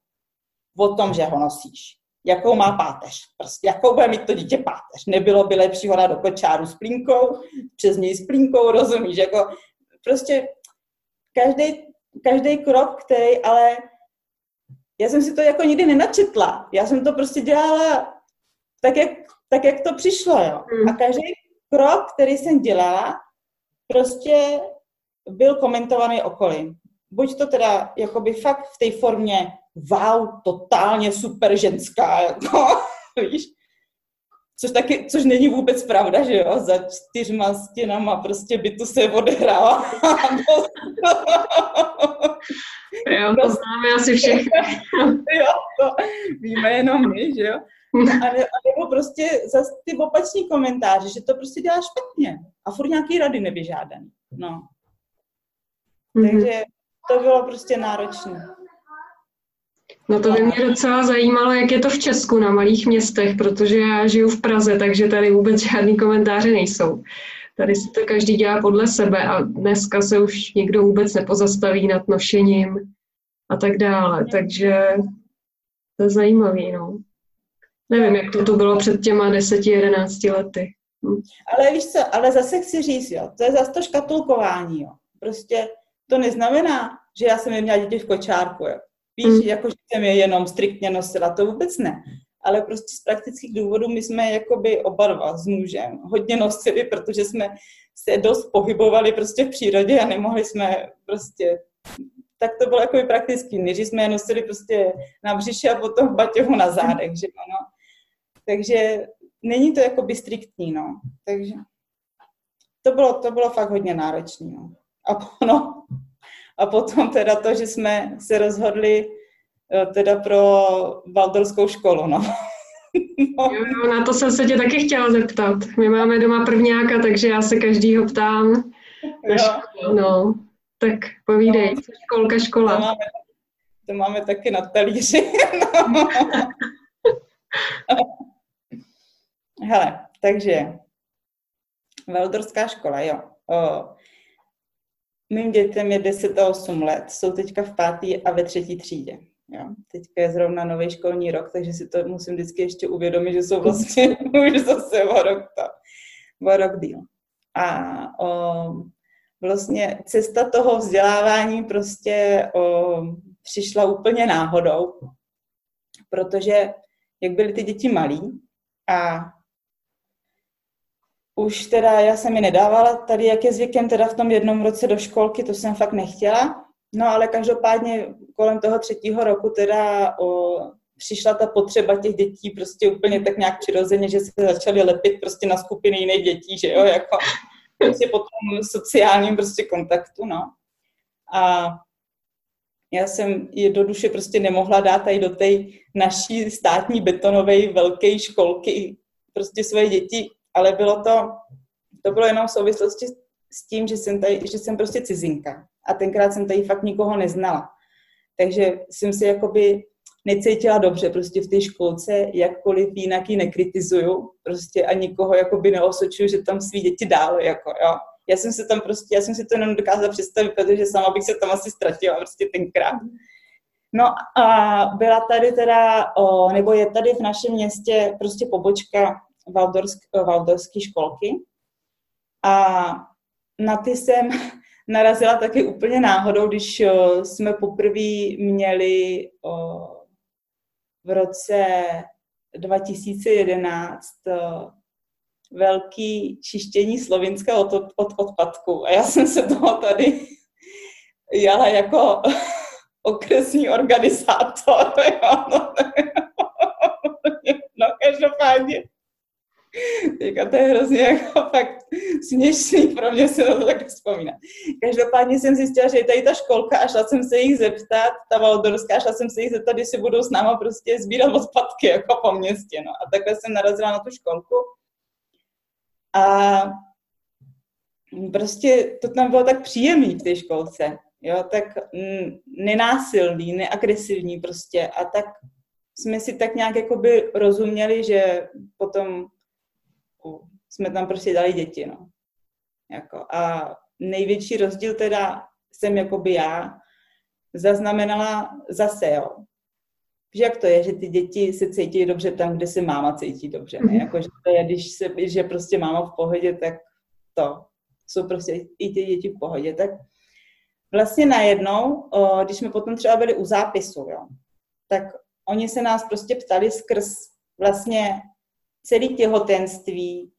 o tom, že ho nosíš, jakou má páteř, prostě jakou bude mít to dítě páteř. Nebylo by lepší ho do kočáru s plínkou, přes něj s plínkou, rozumíš, jako prostě každý, každý krok, který ale já jsem si to jako nikdy nenačetla. Já jsem to prostě dělala tak, jak, tak, jak to přišlo, jo. A každý krok, který jsem dělala, prostě byl komentovaný okolí. Buď to teda jakoby fakt v té formě wow, totálně super ženská, jako, víš, což, taky, což není vůbec pravda, že jo, za čtyřma stěnama prostě by to se odehrává. jo, to známe asi všechny. jo, to víme jenom my, že jo. A, ne, a nebo prostě zase ty opační komentáře, že to prostě dělá špatně a furt nějaký rady nevyžádaný. No. Mm-hmm. Takže to bylo prostě náročné. No to by mě docela zajímalo, jak je to v Česku na malých městech, protože já žiju v Praze, takže tady vůbec žádný komentáře nejsou. Tady si to každý dělá podle sebe a dneska se už nikdo vůbec nepozastaví nad nošením a tak dále. Takže to je zajímavý, no. Nevím, jak to tu bylo před těma deseti, jedenácti lety. Hm. Ale víš co, ale zase chci říct, jo, to je zase to škatulkování, jo. Prostě to neznamená, že já jsem neměla děti v kočárku, jo. Víš, mm. jako že jsem je jenom striktně nosila, to vůbec ne. Ale prostě z praktických důvodů my jsme jakoby oba dva s mužem hodně nosili, protože jsme se dost pohybovali prostě v přírodě a nemohli jsme prostě tak to bylo jako praktický. Než jsme je nosili prostě na břiše a potom v baťohu na zádech, že no. Takže není to jakoby striktní, no. Takže to bylo, to bylo fakt hodně náročné, no. A, no, a potom teda to, že jsme se rozhodli eh, teda pro valdorskou školu, no. no. jo, jo, na to jsem se tě taky chtěla zeptat. My máme doma prvňáka, takže já se každýho ptám. Jo. No, tak povídej, no. školka, škola. To máme, to máme taky na talíři. no. Hele, takže Valdorská škola, jo. O, mým dětem je 10 a 8 let, jsou teďka v pátý a ve třetí třídě. Jo. Teďka je zrovna nový školní rok, takže si to musím vždycky ještě uvědomit, že jsou vlastně už zase o rok, to, o rok díl. A o, vlastně cesta toho vzdělávání prostě o, přišla úplně náhodou, protože jak byly ty děti malí a už teda já jsem mi nedávala tady, jak je zvykem teda v tom jednom roce do školky, to jsem fakt nechtěla. No ale každopádně kolem toho třetího roku teda o, přišla ta potřeba těch dětí prostě úplně tak nějak přirozeně, že se začaly lepit prostě na skupiny jiných dětí, že jo, jako prostě po tom sociálním prostě kontaktu, no. A já jsem je do duše prostě nemohla dát tady do té naší státní betonové velké školky prostě svoje děti, ale bylo to, to bylo jenom v souvislosti s tím, že jsem, tady, že jsem prostě cizinka a tenkrát jsem tady fakt nikoho neznala. Takže jsem si jakoby necítila dobře prostě v té školce, jakkoliv jinak ji nekritizuju prostě a nikoho jakoby neosočuju, že tam svý děti dál, jako jo. Já jsem se tam prostě, já jsem si to jenom dokázala představit, protože sama bych se tam asi ztratila prostě tenkrát. No a byla tady teda, o, nebo je tady v našem městě prostě pobočka Valdorsk, Valdorské školky a na ty jsem narazila taky úplně náhodou, když jsme poprvé měli v roce 2011 o, velký čištění Slovinska od, od odpadku. A já jsem se toho tady jala jako okresní organizátor. Jo, no, no každopádně. Teďka to je hrozně jako fakt směšný, pro mě se to tak vzpomíná. Každopádně jsem zjistila, že je tady ta školka a šla jsem se jich zeptat, ta Valdorská, šla jsem se jich zeptat, jestli budou s náma prostě sbírat odpadky jako po městě. No. A takhle jsem narazila na tu školku a prostě to tam bylo tak příjemný v té školce, jo, tak nenásilný, neagresivní prostě a tak jsme si tak nějak jakoby rozuměli, že potom jsme tam prostě dali děti, no. Jako, a největší rozdíl teda jsem jakoby já zaznamenala zase, jo, že jak to je, že ty děti se cítí dobře tam, kde se máma cítí dobře. Ne? Mhm. Jako, že to je, když se, že prostě máma v pohodě, tak to jsou prostě i ty děti v pohodě. Tak vlastně najednou, když jsme potom třeba byli u zápisu, jo, tak oni se nás prostě ptali skrz vlastně celý těhotenství,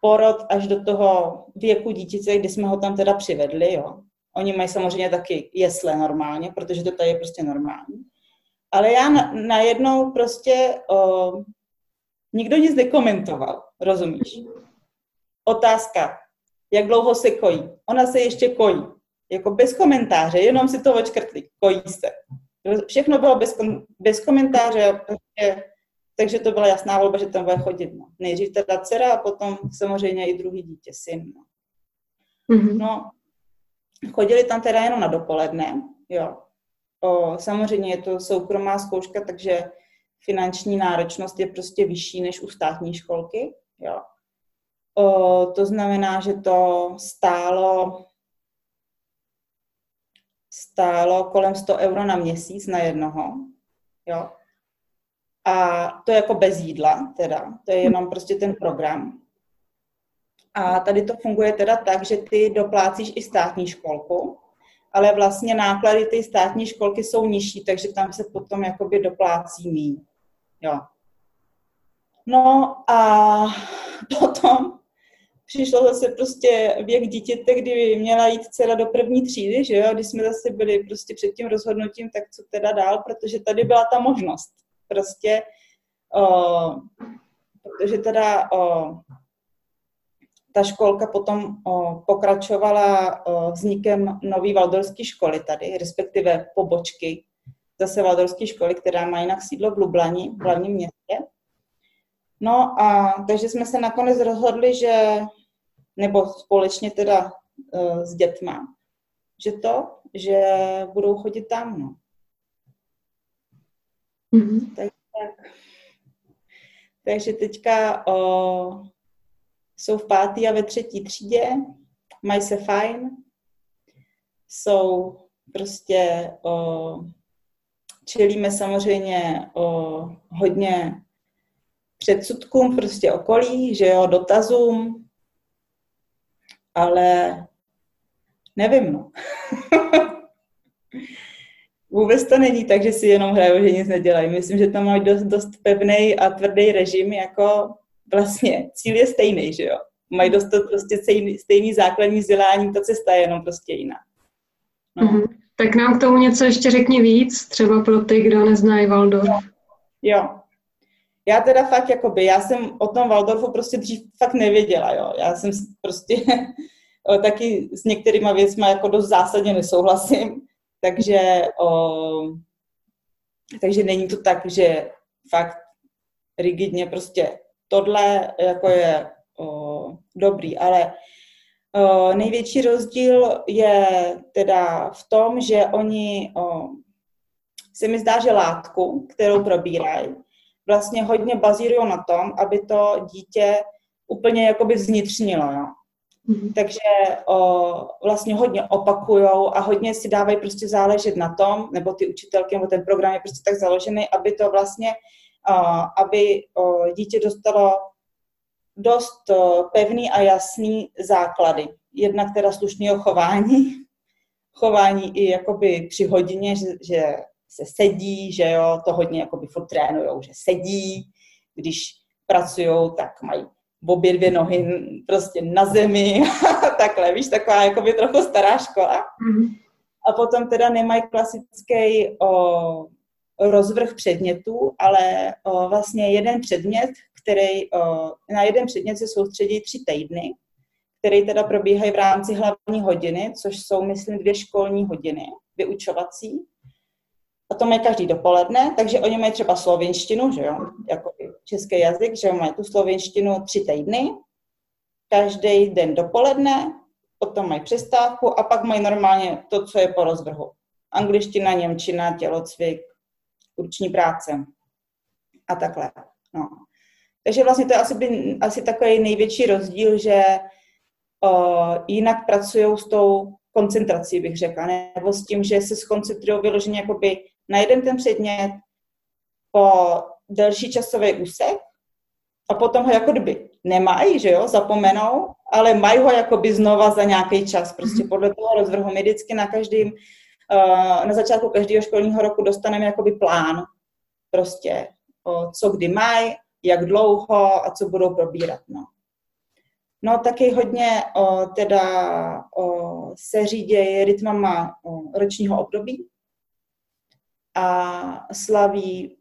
porod až do toho věku dítěte, kdy jsme ho tam teda přivedli, jo. Oni mají samozřejmě taky jesle normálně, protože to tady je prostě normální. Ale já najednou prostě o, nikdo nic nekomentoval, rozumíš? Otázka, jak dlouho se kojí? Ona se ještě kojí, jako bez komentáře, jenom si to očkrtli, kojí se. Všechno bylo bez, bez komentáře, prostě, takže to byla jasná volba, že tam bude chodit. No. Nejdřív teda dcera a potom samozřejmě i druhý dítě, syn. No. Mm-hmm. no, chodili tam teda jenom na dopoledne, jo. O, samozřejmě je to soukromá zkouška, takže finanční náročnost je prostě vyšší než u státní školky. Jo. O, to znamená, že to stálo stálo kolem 100 euro na měsíc na jednoho. Jo. A to je jako bez jídla, teda. To je jenom prostě ten program. A tady to funguje teda tak, že ty doplácíš i státní školku, ale vlastně náklady té státní školky jsou nižší, takže tam se potom jakoby doplácí míň. Jo. No a potom přišlo zase prostě věk dítěte, kdy měla jít dcera do první třídy, že jo, když jsme zase byli prostě před tím rozhodnutím, tak co teda dál, protože tady byla ta možnost. Prostě, o, protože teda o, ta školka potom o, pokračovala o, vznikem nové valdorské školy tady, respektive pobočky zase valdorské školy, která má jinak sídlo v Lublani, v hlavním městě. No a takže jsme se nakonec rozhodli, že, nebo společně teda uh, s dětma, že to, že budou chodit tam, no. Mm-hmm. Tak, tak. Takže teďka o, jsou v pátý a ve třetí třídě, mají se fajn, jsou prostě, o, čelíme samozřejmě o, hodně předsudkům prostě okolí, že jo, dotazům, ale nevím, no. Vůbec to není tak, že si jenom hrajou, že nic nedělají. Myslím, že tam mají dost, dost pevný a tvrdý režim, jako vlastně cíl je stejný, že jo. Mají dost prostě stejný, stejný základní vzdělání, ta cesta je jenom prostě jiná. No. Mm-hmm. Tak nám k tomu něco ještě řekni víc, třeba pro ty, kdo neznají Waldorf. Jo. jo. Já teda fakt, jakoby, já jsem o tom Waldorfu prostě dřív fakt nevěděla, jo. Já jsem prostě taky s některýma věcmi jako dost zásadně nesouhlasím. Takže, o, takže není to tak, že fakt rigidně prostě tohle jako je o, dobrý, ale o, největší rozdíl je teda v tom, že oni, o, se mi zdá, že látku, kterou probírají, vlastně hodně bazírují na tom, aby to dítě úplně jakoby vznitřnilo, jo. Mm-hmm. Takže o, vlastně hodně opakujou a hodně si dávají prostě záležet na tom, nebo ty učitelky, nebo ten program je prostě tak založený, aby to vlastně, o, aby o, dítě dostalo dost o, pevný a jasný základy. Jednak teda slušného chování, chování i jakoby při hodině, že, že se sedí, že jo, to hodně jakoby furt trénujou, že sedí, když pracují, tak mají obě dvě nohy prostě na zemi, takhle, víš, taková jako by trochu stará škola. Mm-hmm. A potom teda nemají klasický o, rozvrh předmětů, ale o, vlastně jeden předmět, který, o, na jeden předmět se soustředí tři týdny, který teda probíhají v rámci hlavní hodiny, což jsou, myslím, dvě školní hodiny vyučovací. A to mají každý dopoledne, takže oni mají třeba slovinštinu, že jo, jako český jazyk, že mají tu slovinštinu tři týdny, každý den dopoledne, potom mají přestávku a pak mají normálně to, co je po rozvrhu. Angličtina, němčina, tělocvik, ruční práce a takhle. No. Takže vlastně to je asi, by, asi takový největší rozdíl, že o, jinak pracují s tou koncentrací, bych řekla, nebo s tím, že se skoncentrují vyloženě jakoby na jeden ten předmět po delší časový úsek a potom ho jako kdyby nemají, že jo, zapomenou, ale mají ho jakoby znova za nějaký čas. Prostě podle toho rozvrhu my vždycky na každým, uh, na začátku každého školního roku dostaneme jakoby plán. Prostě co kdy mají, jak dlouho a co budou probírat. No. No taky hodně o, teda o, se řídějí rytmama o, ročního období, a slaví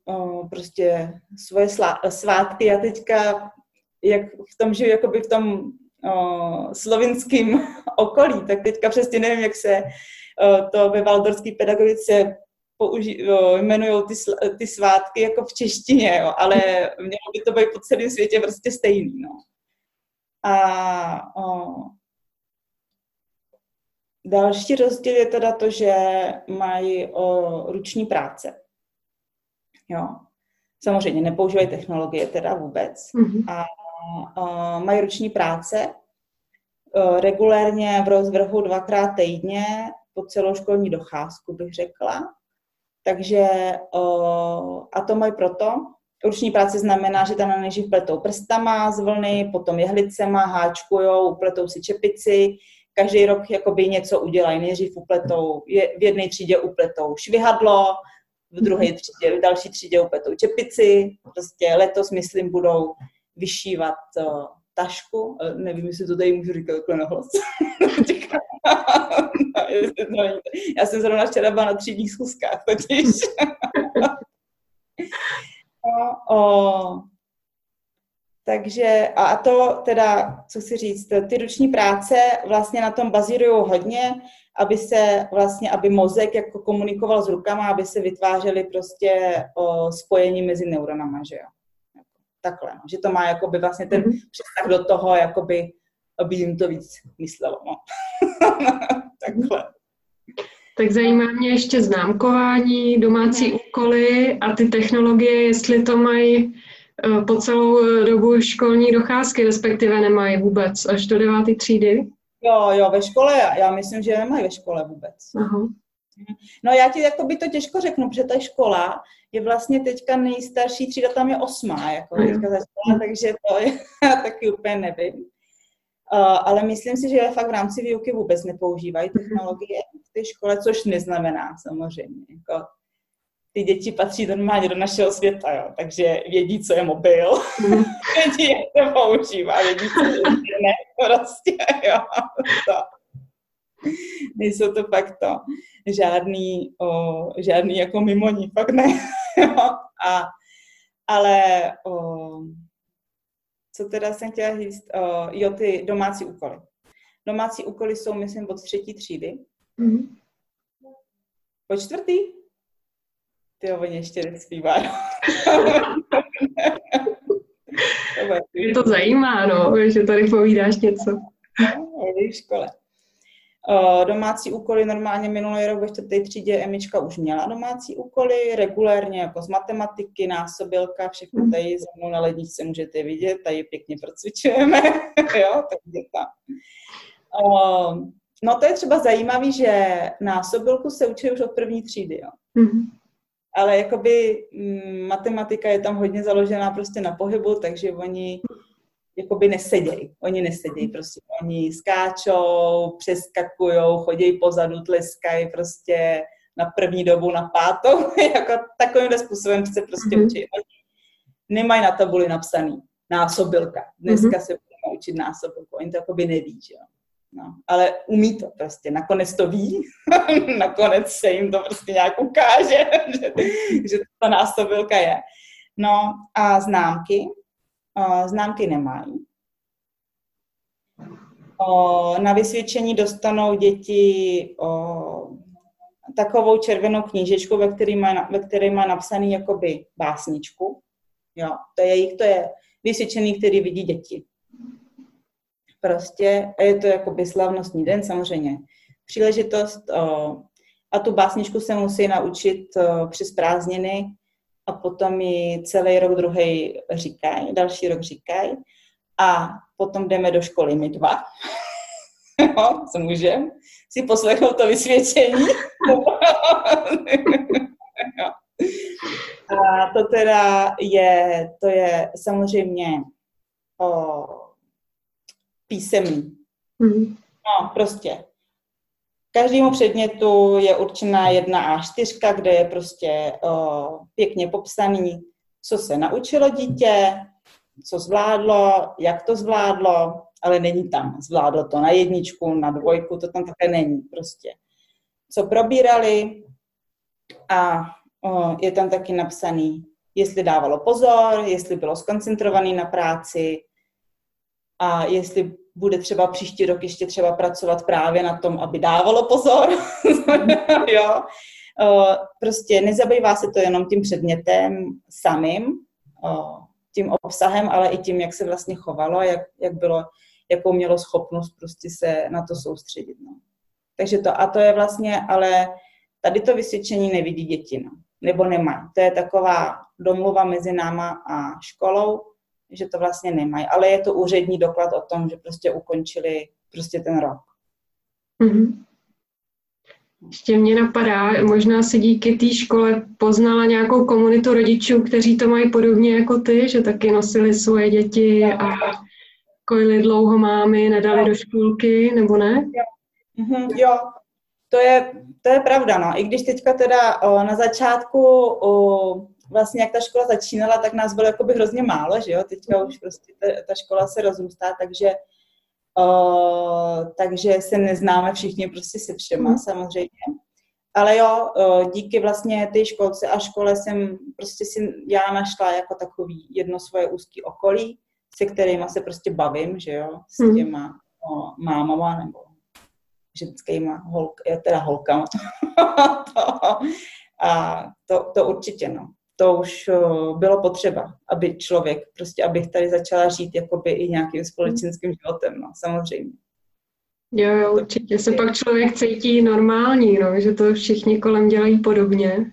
prostě svoje slá- svátky. A teďka, jak v tom žiju, jakoby v tom slovinském okolí, tak teďka přesně nevím, jak se to ve valdorské pedagogice použi- o, jmenují ty, sl- ty svátky jako v češtině, jo, ale mělo by to být po celém světě prostě stejný. No. A o, Další rozdíl je teda to, že mají o, ruční práce. Jo. Samozřejmě nepoužívají technologie teda vůbec. Mm-hmm. A, a mají ruční práce o, regulérně v rozvrhu dvakrát týdně po celou školní docházku, bych řekla. Takže o, a to mají proto, Ruční práce znamená, že tam nejdřív pletou prstama z vlny, potom jehlicema, háčkujou, upletou si čepici, každý rok jakoby něco udělají. Nejdřív upletou, je, v jedné třídě upletou švihadlo, v druhé mhm. třídě, v další třídě upletou čepici. Prostě letos, myslím, budou vyšívat uh, tašku. Nevím, jestli to tady můžu říkat takhle hlas. Já jsem zrovna včera byla na třídních schůzkách, totiž. no, o, takže a to teda, co si říct, ty ruční práce vlastně na tom bazírují hodně, aby se vlastně, aby mozek jako komunikoval s rukama, aby se vytvářely prostě o spojení mezi neuronama, že jo. takhle, no. že to má jakoby vlastně ten mm-hmm. přesah do toho, jakoby, aby jim to víc myslelo. No. takhle. Tak zajímá mě ještě známkování, domácí hmm. úkoly a ty technologie, jestli to mají po celou dobu školní docházky, respektive nemají vůbec až do deváté třídy? Jo, jo, ve škole, já myslím, že nemají ve škole vůbec. Aha. No já ti jako by to těžko řeknu, protože ta škola je vlastně teďka nejstarší třída, tam je osmá, jako teďka začala, takže to je, taky úplně nevím. Uh, ale myslím si, že fakt v rámci výuky vůbec nepoužívají technologie v té škole, což neznamená samozřejmě. Jako, ty děti patří normálně do našeho světa, jo, takže vědí, co je mobil, mm. vědí, jak to používá, vědí, co je internet, prostě, jo, to. Nejsou to fakt to, žádný, o, žádný jako mimoní, fakt ne, jo, a, ale o, co teda jsem chtěla říct, uh, jo, ty domácí úkoly. Domácí úkoly jsou, myslím, od třetí třídy. Mm-hmm. Po čtvrtý? Ty oni ještě nespívají. Mě to zajímá, no, že tady povídáš něco. No, v škole. Domácí úkoly normálně minulý rok ve čtvrté třídě Emička už měla domácí úkoly, regulérně jako z matematiky, násobilka, všechno mhm. tady za mnou na ledničce můžete vidět, tady pěkně procvičujeme, jo, takže tam. No to je třeba zajímavé, že násobilku se učí už od první třídy, jo. Mm-hmm. Ale jakoby mm, matematika je tam hodně založená prostě na pohybu, takže oni jakoby nesedějí. Oni nesedějí prostě. Oni skáčou, přeskakujou, chodí pozadu, tleskají prostě na první dobu, na pátou. jako takovýmhle způsobem se prostě mm-hmm. učí. Oni nemají na tabuli napsaný násobilka. Dneska mm-hmm. se budeme učit násobilku. Oni to jakoby neví, že jo. No, ale umí to prostě, nakonec to ví, nakonec se jim to prostě nějak ukáže, že, že ta násobilka je. No a známky, známky nemají. Na vysvědčení dostanou děti takovou červenou knížečku, ve které má, ve které má napsaný jakoby básničku. Jo, to je jejich, to je vysvědčený, který vidí děti. Prostě, a je to jakoby slavnostní den samozřejmě. Příležitost a tu básničku se musí naučit přes prázdniny a potom mi celý rok druhý říkají, další rok říkají a potom jdeme do školy my dva, jo, co můžeme, si poslechnout to vysvědčení. a to teda je, to je samozřejmě o, písemný. Mm. No, prostě Každému předmětu je určená jedna A4, kde je prostě o, pěkně popsaný, co se naučilo dítě, co zvládlo, jak to zvládlo, ale není tam. Zvládlo to na jedničku, na dvojku, to tam také není prostě. Co probírali a o, je tam taky napsaný, jestli dávalo pozor, jestli bylo skoncentrovaný na práci a jestli bude třeba příští rok ještě třeba pracovat právě na tom, aby dávalo pozor. jo. Prostě nezabývá se to jenom tím předmětem samým, tím obsahem, ale i tím, jak se vlastně chovalo, jak, jak bylo, jakou mělo schopnost prostě se na to soustředit. No. Takže to, a to je vlastně, ale tady to vysvědčení nevidí děti, no. nebo nemají. To je taková domluva mezi náma a školou, že to vlastně nemají. Ale je to úřední doklad o tom, že prostě ukončili prostě ten rok. Mm-hmm. Ještě mě napadá, možná se díky té škole poznala nějakou komunitu rodičů, kteří to mají podobně jako ty, že taky nosili svoje děti a kojili dlouho mámy, nedali do škůlky, nebo ne? Jo, mm-hmm, jo. To, je, to je pravda, no. I když teďka teda o, na začátku o, vlastně jak ta škola začínala, tak nás bylo jakoby hrozně málo, že jo, teďka už prostě ta, ta škola se rozrůstá, takže uh, takže se neznáme všichni prostě se všema mm. samozřejmě. Ale jo, uh, díky vlastně té školce a škole jsem prostě si já našla jako takový jedno svoje úzký okolí, se kterými se prostě bavím, že jo, s mhm. těma uh, mámama nebo ženskýma holk, teda holkama. to, a to, to určitě, no. To už bylo potřeba, aby člověk, prostě abych tady začala žít jakoby i nějakým společenským životem, no, samozřejmě. Jo, jo, určitě se pak člověk cítí normální, no, že to všichni kolem dělají podobně.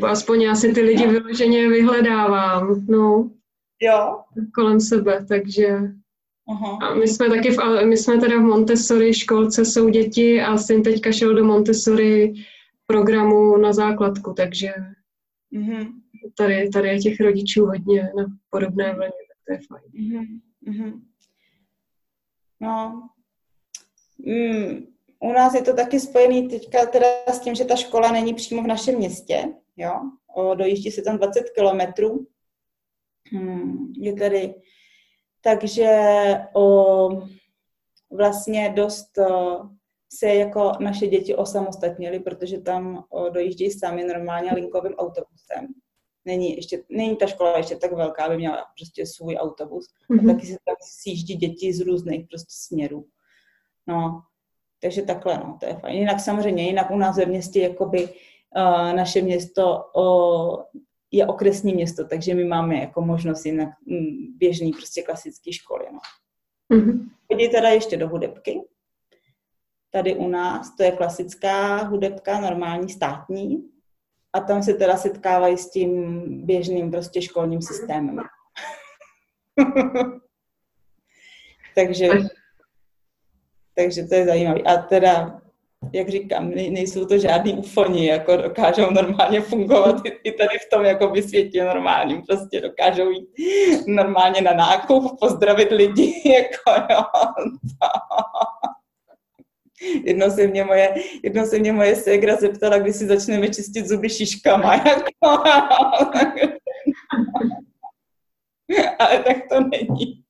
Bo aspoň já si ty lidi vyloženě vyhledávám, no, jo. kolem sebe, takže Aha. A my jsme taky, v, my jsme teda v Montessori školce, jsou děti a syn teďka šel do Montessori programu na základku, takže mm-hmm. Tady, tady je těch rodičů hodně na podobné vlně, tak to je fajn. Mm-hmm. No, mm, u nás je to taky spojený teďka teda s tím, že ta škola není přímo v našem městě, jo, o, dojíždí se tam 20 kilometrů. Hmm, je tady takže o, vlastně dost o, se jako naše děti osamostatnili, protože tam o, dojíždějí sami normálně linkovým autobusem. Není, ještě, není ta škola ještě tak velká, aby měla prostě svůj autobus. Mm-hmm. A mhm. taky se tam sjíždí děti z různých prostě směrů. No, takže takhle, no, to je fajn. Jinak samozřejmě, jinak u nás ve městě, jakoby uh, naše město uh, je okresní město, takže my máme jako možnost na mm, běžný prostě klasický školy. No. Mm-hmm. Chodí teda ještě do hudebky. Tady u nás to je klasická hudebka, normální státní. A tam se teda setkávají s tím běžným prostě školním systémem. takže, takže to je zajímavé. A teda jak říkám, nejsou to žádný ufoni, jako dokážou normálně fungovat i tady v tom jako by světě normálním, prostě dokážou jít normálně na nákup, pozdravit lidi, jako jo. Jedno se mě moje, jedno se mě moje ségra zeptala, kdy si začneme čistit zuby šiškama, jako, ale tak to není.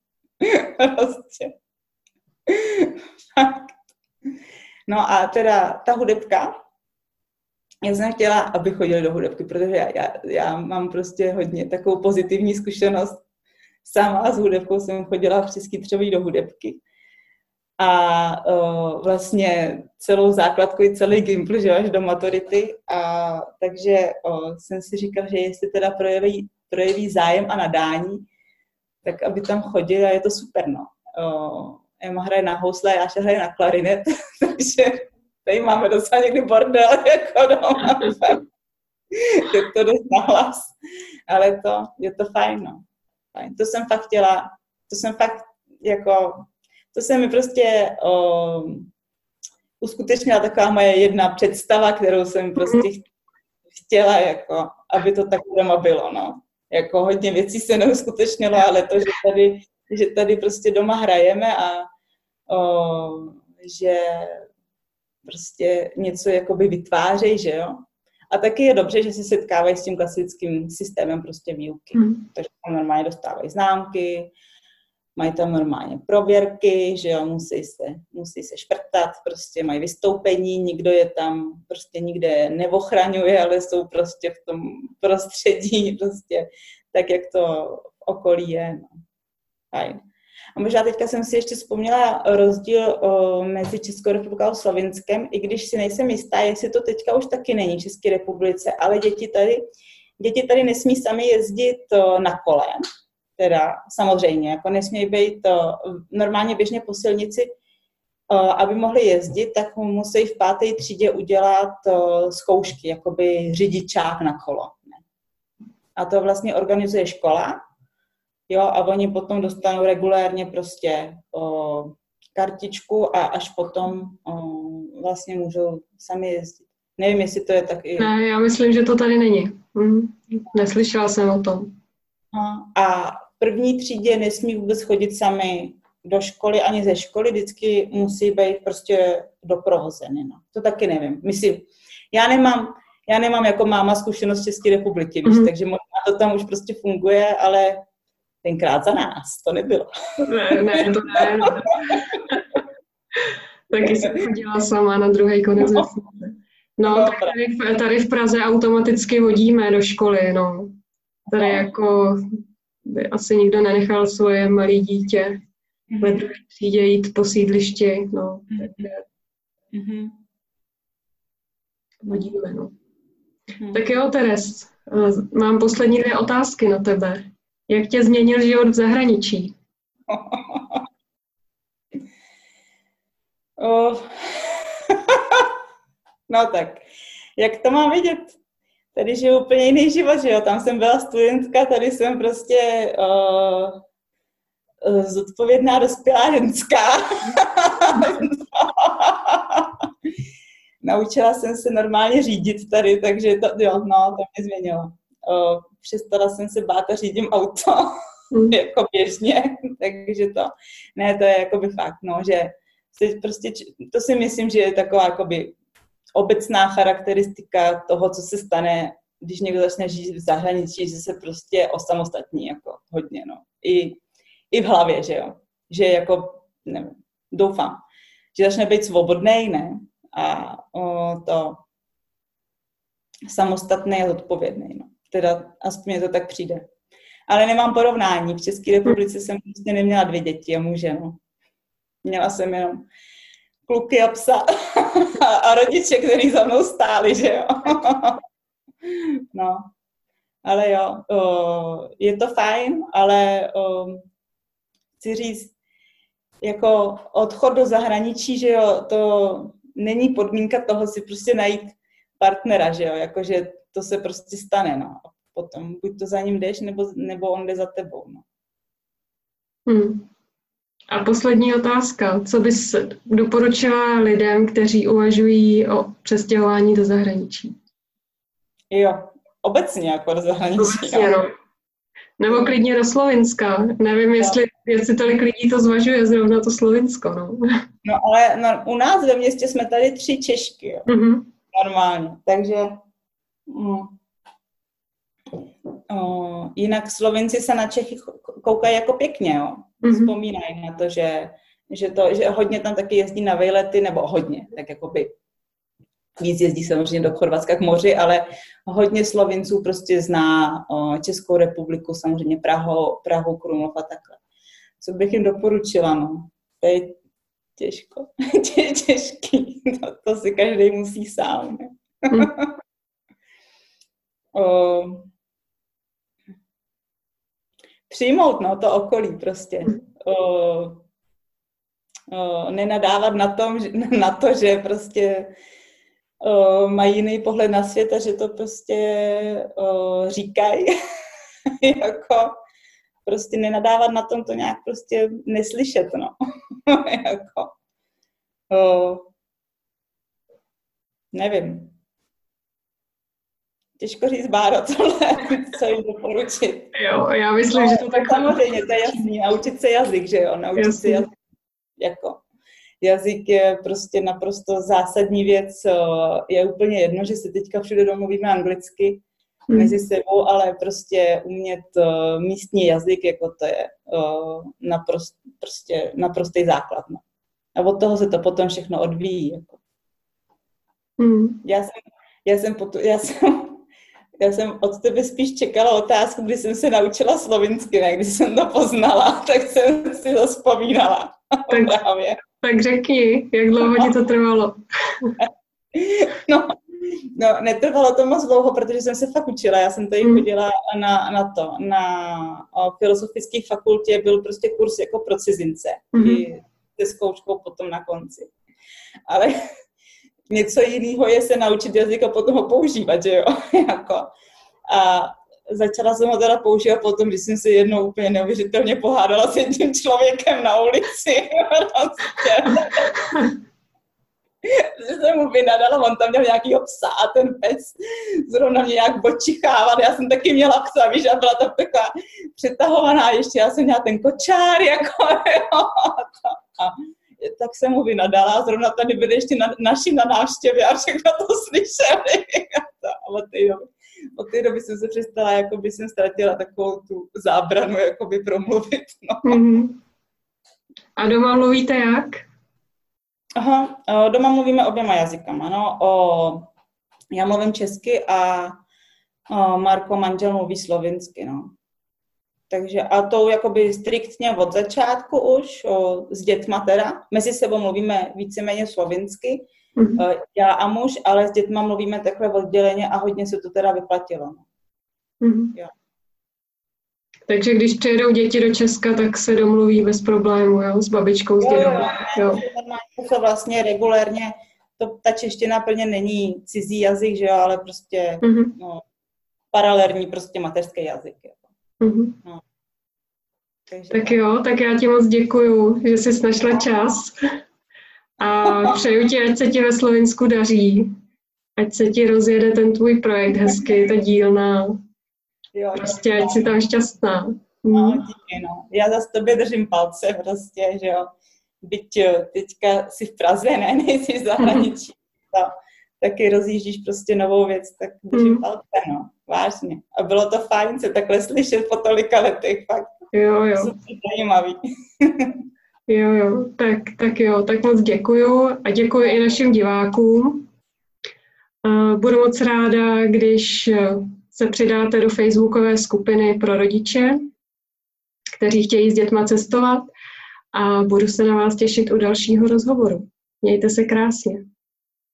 Prostě. No a teda ta hudebka, já jsem chtěla, aby chodili do hudebky, protože já, já, já mám prostě hodně takovou pozitivní zkušenost. Sama s hudebkou jsem chodila přes Kytřový do hudebky. A o, vlastně celou základku i celý gimpl, že až do maturity. A takže o, jsem si říkala, že jestli teda projeví, projeví zájem a nadání, tak aby tam chodili a je to super, no. O, Emma hraje na housle, já se hraje na klarinet, takže tady máme docela někdy bordel jako doma. to dost nahlas, ale to, je to fajn, no. Fajn. To jsem fakt chtěla, to jsem fakt jako, to se mi prostě o, uskutečnila taková moje jedna představa, kterou jsem prostě chtěla, jako, aby to tak doma bylo, no. Jako hodně věcí se neuskutečnilo, ale to, že tady že tady prostě doma hrajeme a o, že prostě něco jakoby vytvářejí, že jo. A taky je dobře, že se setkávají s tím klasickým systémem prostě výuky. Mm. Takže tam normálně dostávají známky, mají tam normálně prověrky, že jo, musí se, musí se šprtat, prostě mají vystoupení, nikdo je tam prostě nikde neochraňuje, ale jsou prostě v tom prostředí, prostě tak, jak to v okolí je. No. Fajn. A možná teďka jsem si ještě vzpomněla rozdíl o, mezi Českou republikou a Slovinskem, i když si nejsem jistá, jestli to teďka už taky není v České republice, ale děti tady, děti tady nesmí sami jezdit na kole, teda samozřejmě, jako nesmí být to normálně běžně po silnici, o, aby mohli jezdit, tak musí v páté třídě udělat o, zkoušky, jakoby řidičák na kolo. A to vlastně organizuje škola, jo, a oni potom dostanou regulérně prostě o, kartičku a až potom o, vlastně můžou sami jezdit. Nevím, jestli to je tak i... Ne, já myslím, že to tady není. Hm. Neslyšela jsem o tom. No, a první třídě nesmí vůbec chodit sami do školy ani ze školy, vždycky musí být prostě doprovozeny. No. To taky nevím. Myslím, já nemám, já nemám jako máma zkušenost České republiky, víš, mm-hmm. takže možná to tam už prostě funguje, ale tenkrát za nás, to nebylo. Ne, ne, to ne. Taky jsem chodila sama na druhý konec no. No, no tak tady, v, tady v Praze automaticky vodíme do školy, no. Tady no. jako by asi nikdo nenechal svoje malé dítě mm-hmm. ve druhé třídě jít po sídlišti, no. Mm-hmm. Takže mm-hmm. vodíme, no. Hmm. Tak jo, Teres, mám poslední dvě otázky na tebe. Jak tě změnil život v zahraničí? oh. no tak, jak to mám vidět? Tady žiju úplně jiný život, že jo? Tam jsem byla studentka, tady jsem prostě uh, zodpovědná dospělá ženská. Naučila jsem se normálně řídit tady, takže to, jo, no, to mě změnilo. Uh, přestala jsem se bát a řídím auto, mm. jako běžně, takže to, ne, to je jakoby fakt, no, že prostě, to si myslím, že je taková jakoby obecná charakteristika toho, co se stane, když někdo začne žít v zahraničí, že se prostě osamostatní jako hodně, no. I, i v hlavě, že jo. Že jako, nevím, doufám, že začne být svobodný, ne? A o, to samostatný a zodpovědný, no. Teda aspoň to tak přijde. Ale nemám porovnání. V České republice jsem prostě neměla dvě děti a muže, no. Měla jsem jenom kluky a psa a rodiče, kteří za mnou stáli, že jo. no, ale jo, je to fajn, ale chci říct, jako odchod do zahraničí, že jo, to není podmínka toho si prostě najít partnera, že jo, jakože to se prostě stane, no. Potom buď to za ním jdeš, nebo, nebo on jde za tebou, no. Hmm. A poslední otázka. Co bys doporučila lidem, kteří uvažují o přestěhování do zahraničí? Jo, obecně jako do zahraničí. Obecně, no. Nebo klidně do Slovinska. Nevím, jestli, jestli tolik lidí to zvažuje zrovna to Slovinsko. No, no ale no, u nás ve městě jsme tady tři Češky. Jo. Mm-hmm. Normálně. Takže mm, o, jinak Slovinci se na Čechy koukají jako pěkně. Jo. Mm-hmm. Vzpomínají na to, že, že, to, že hodně tam taky jezdí na vejlety, nebo hodně, tak jako by víc jezdí samozřejmě do Chorvatska k moři, ale hodně Slovinců prostě zná Českou republiku, samozřejmě Prahu, Prahu, Krumlov a takhle. Co bych jim doporučila, no? To je těžko. Tě, těžký. To, to si každý musí sám. Ne? Hmm. o, přijmout, no, to okolí prostě. O, o, nenadávat na, tom, na to, že prostě o, mají jiný pohled na svět a že to prostě o, říkají. jako prostě nenadávat na tom to nějak prostě neslyšet, no. jako, o, nevím. Těžko říct, Báro, tohle, co jim doporučit. Jo, já myslím, no, že to tak... Samozřejmě, to je jasný, naučit se jazyk, že jo, naučit jasný. se jazyk, jako jazyk je prostě naprosto zásadní věc. Je úplně jedno, že se teďka všude domluvíme anglicky hmm. mezi sebou, ale prostě umět místní jazyk, jako to je naprost, prostě naprostý základ. No. A od toho se to potom všechno odvíjí. Jako. Hmm. Já jsem, já jsem, potom, já jsem já jsem od tebe spíš čekala otázku, kdy jsem se naučila slovinsky, ne? Když jsem to poznala, tak jsem si to vzpomínala. Tak, právě. tak řekni, jak dlouho ti to trvalo? no, no, netrvalo to moc dlouho, protože jsem se fakt učila. Já jsem tady hmm. chodila na, na to, na o, filozofické fakultě byl prostě kurz jako pro cizince. Mm. I se zkouškou potom na konci. Ale něco jiného je se naučit jazyk a potom ho používat, že jo? jako. A začala jsem ho teda používat potom, když jsem si jednou úplně neuvěřitelně pohádala s jedním člověkem na ulici. Prostě. že jsem mu vynadala, on tam měl nějaký psa a ten pes zrovna mě nějak bočichával. Já jsem taky měla psa, víš, a byla tam taková přetahovaná ještě. Já jsem měla ten kočár, jako, jo. A tak jsem mu vynadala, zrovna tady byli ještě na, naši na návštěvě a všechno to slyšeli. a od té doby, od té doby jsem se přestala, jako by jsem ztratila takovou tu zábranu, jako by promluvit. No. Mm-hmm. A doma mluvíte jak? Aha, doma mluvíme oběma jazykama, no. O, já mluvím česky a o, Marko manžel mluví slovinsky, no. Takže a to jakoby striktně od začátku už, o, s dětma teda. Mezi sebou mluvíme víceméně slovinsky, mm-hmm. já a muž, ale s dětma mluvíme takhle odděleně a hodně se to teda vyplatilo. Mm-hmm. Jo. Takže když přijedou děti do Česka, tak se domluví bez problému, jo, s babičkou, s dědou. Jo, jo. To vlastně regulérně, to, ta čeština plně není cizí jazyk, že jo, ale prostě mm-hmm. no, paralelní prostě mateřský jazyk. Jo. Mm-hmm. No. Takže, tak jo, tak já ti moc děkuju, že jsi našla čas a přeju ti, ať se ti ve Slovensku daří, ať se ti rozjede ten tvůj projekt hezky, ta dílna, jo, prostě ať jsi tam šťastná. No, hmm. díky, no. Já za tobě držím palce prostě, že jo. Byť eh, teďka si v Praze, ne, nejsi v zahraničí. To, taky rozjíždíš prostě novou věc, tak držím hmm. palce, no. Vážně. A bylo to fajn se takhle slyšet po tolika letech, fakt. Jo, jo. Super zajímavý. jo, jo, tak, tak jo, tak moc děkuju a děkuji i našim divákům. Budu moc ráda, když se přidáte do facebookové skupiny pro rodiče, kteří chtějí s dětma cestovat a budu se na vás těšit u dalšího rozhovoru. Mějte se krásně.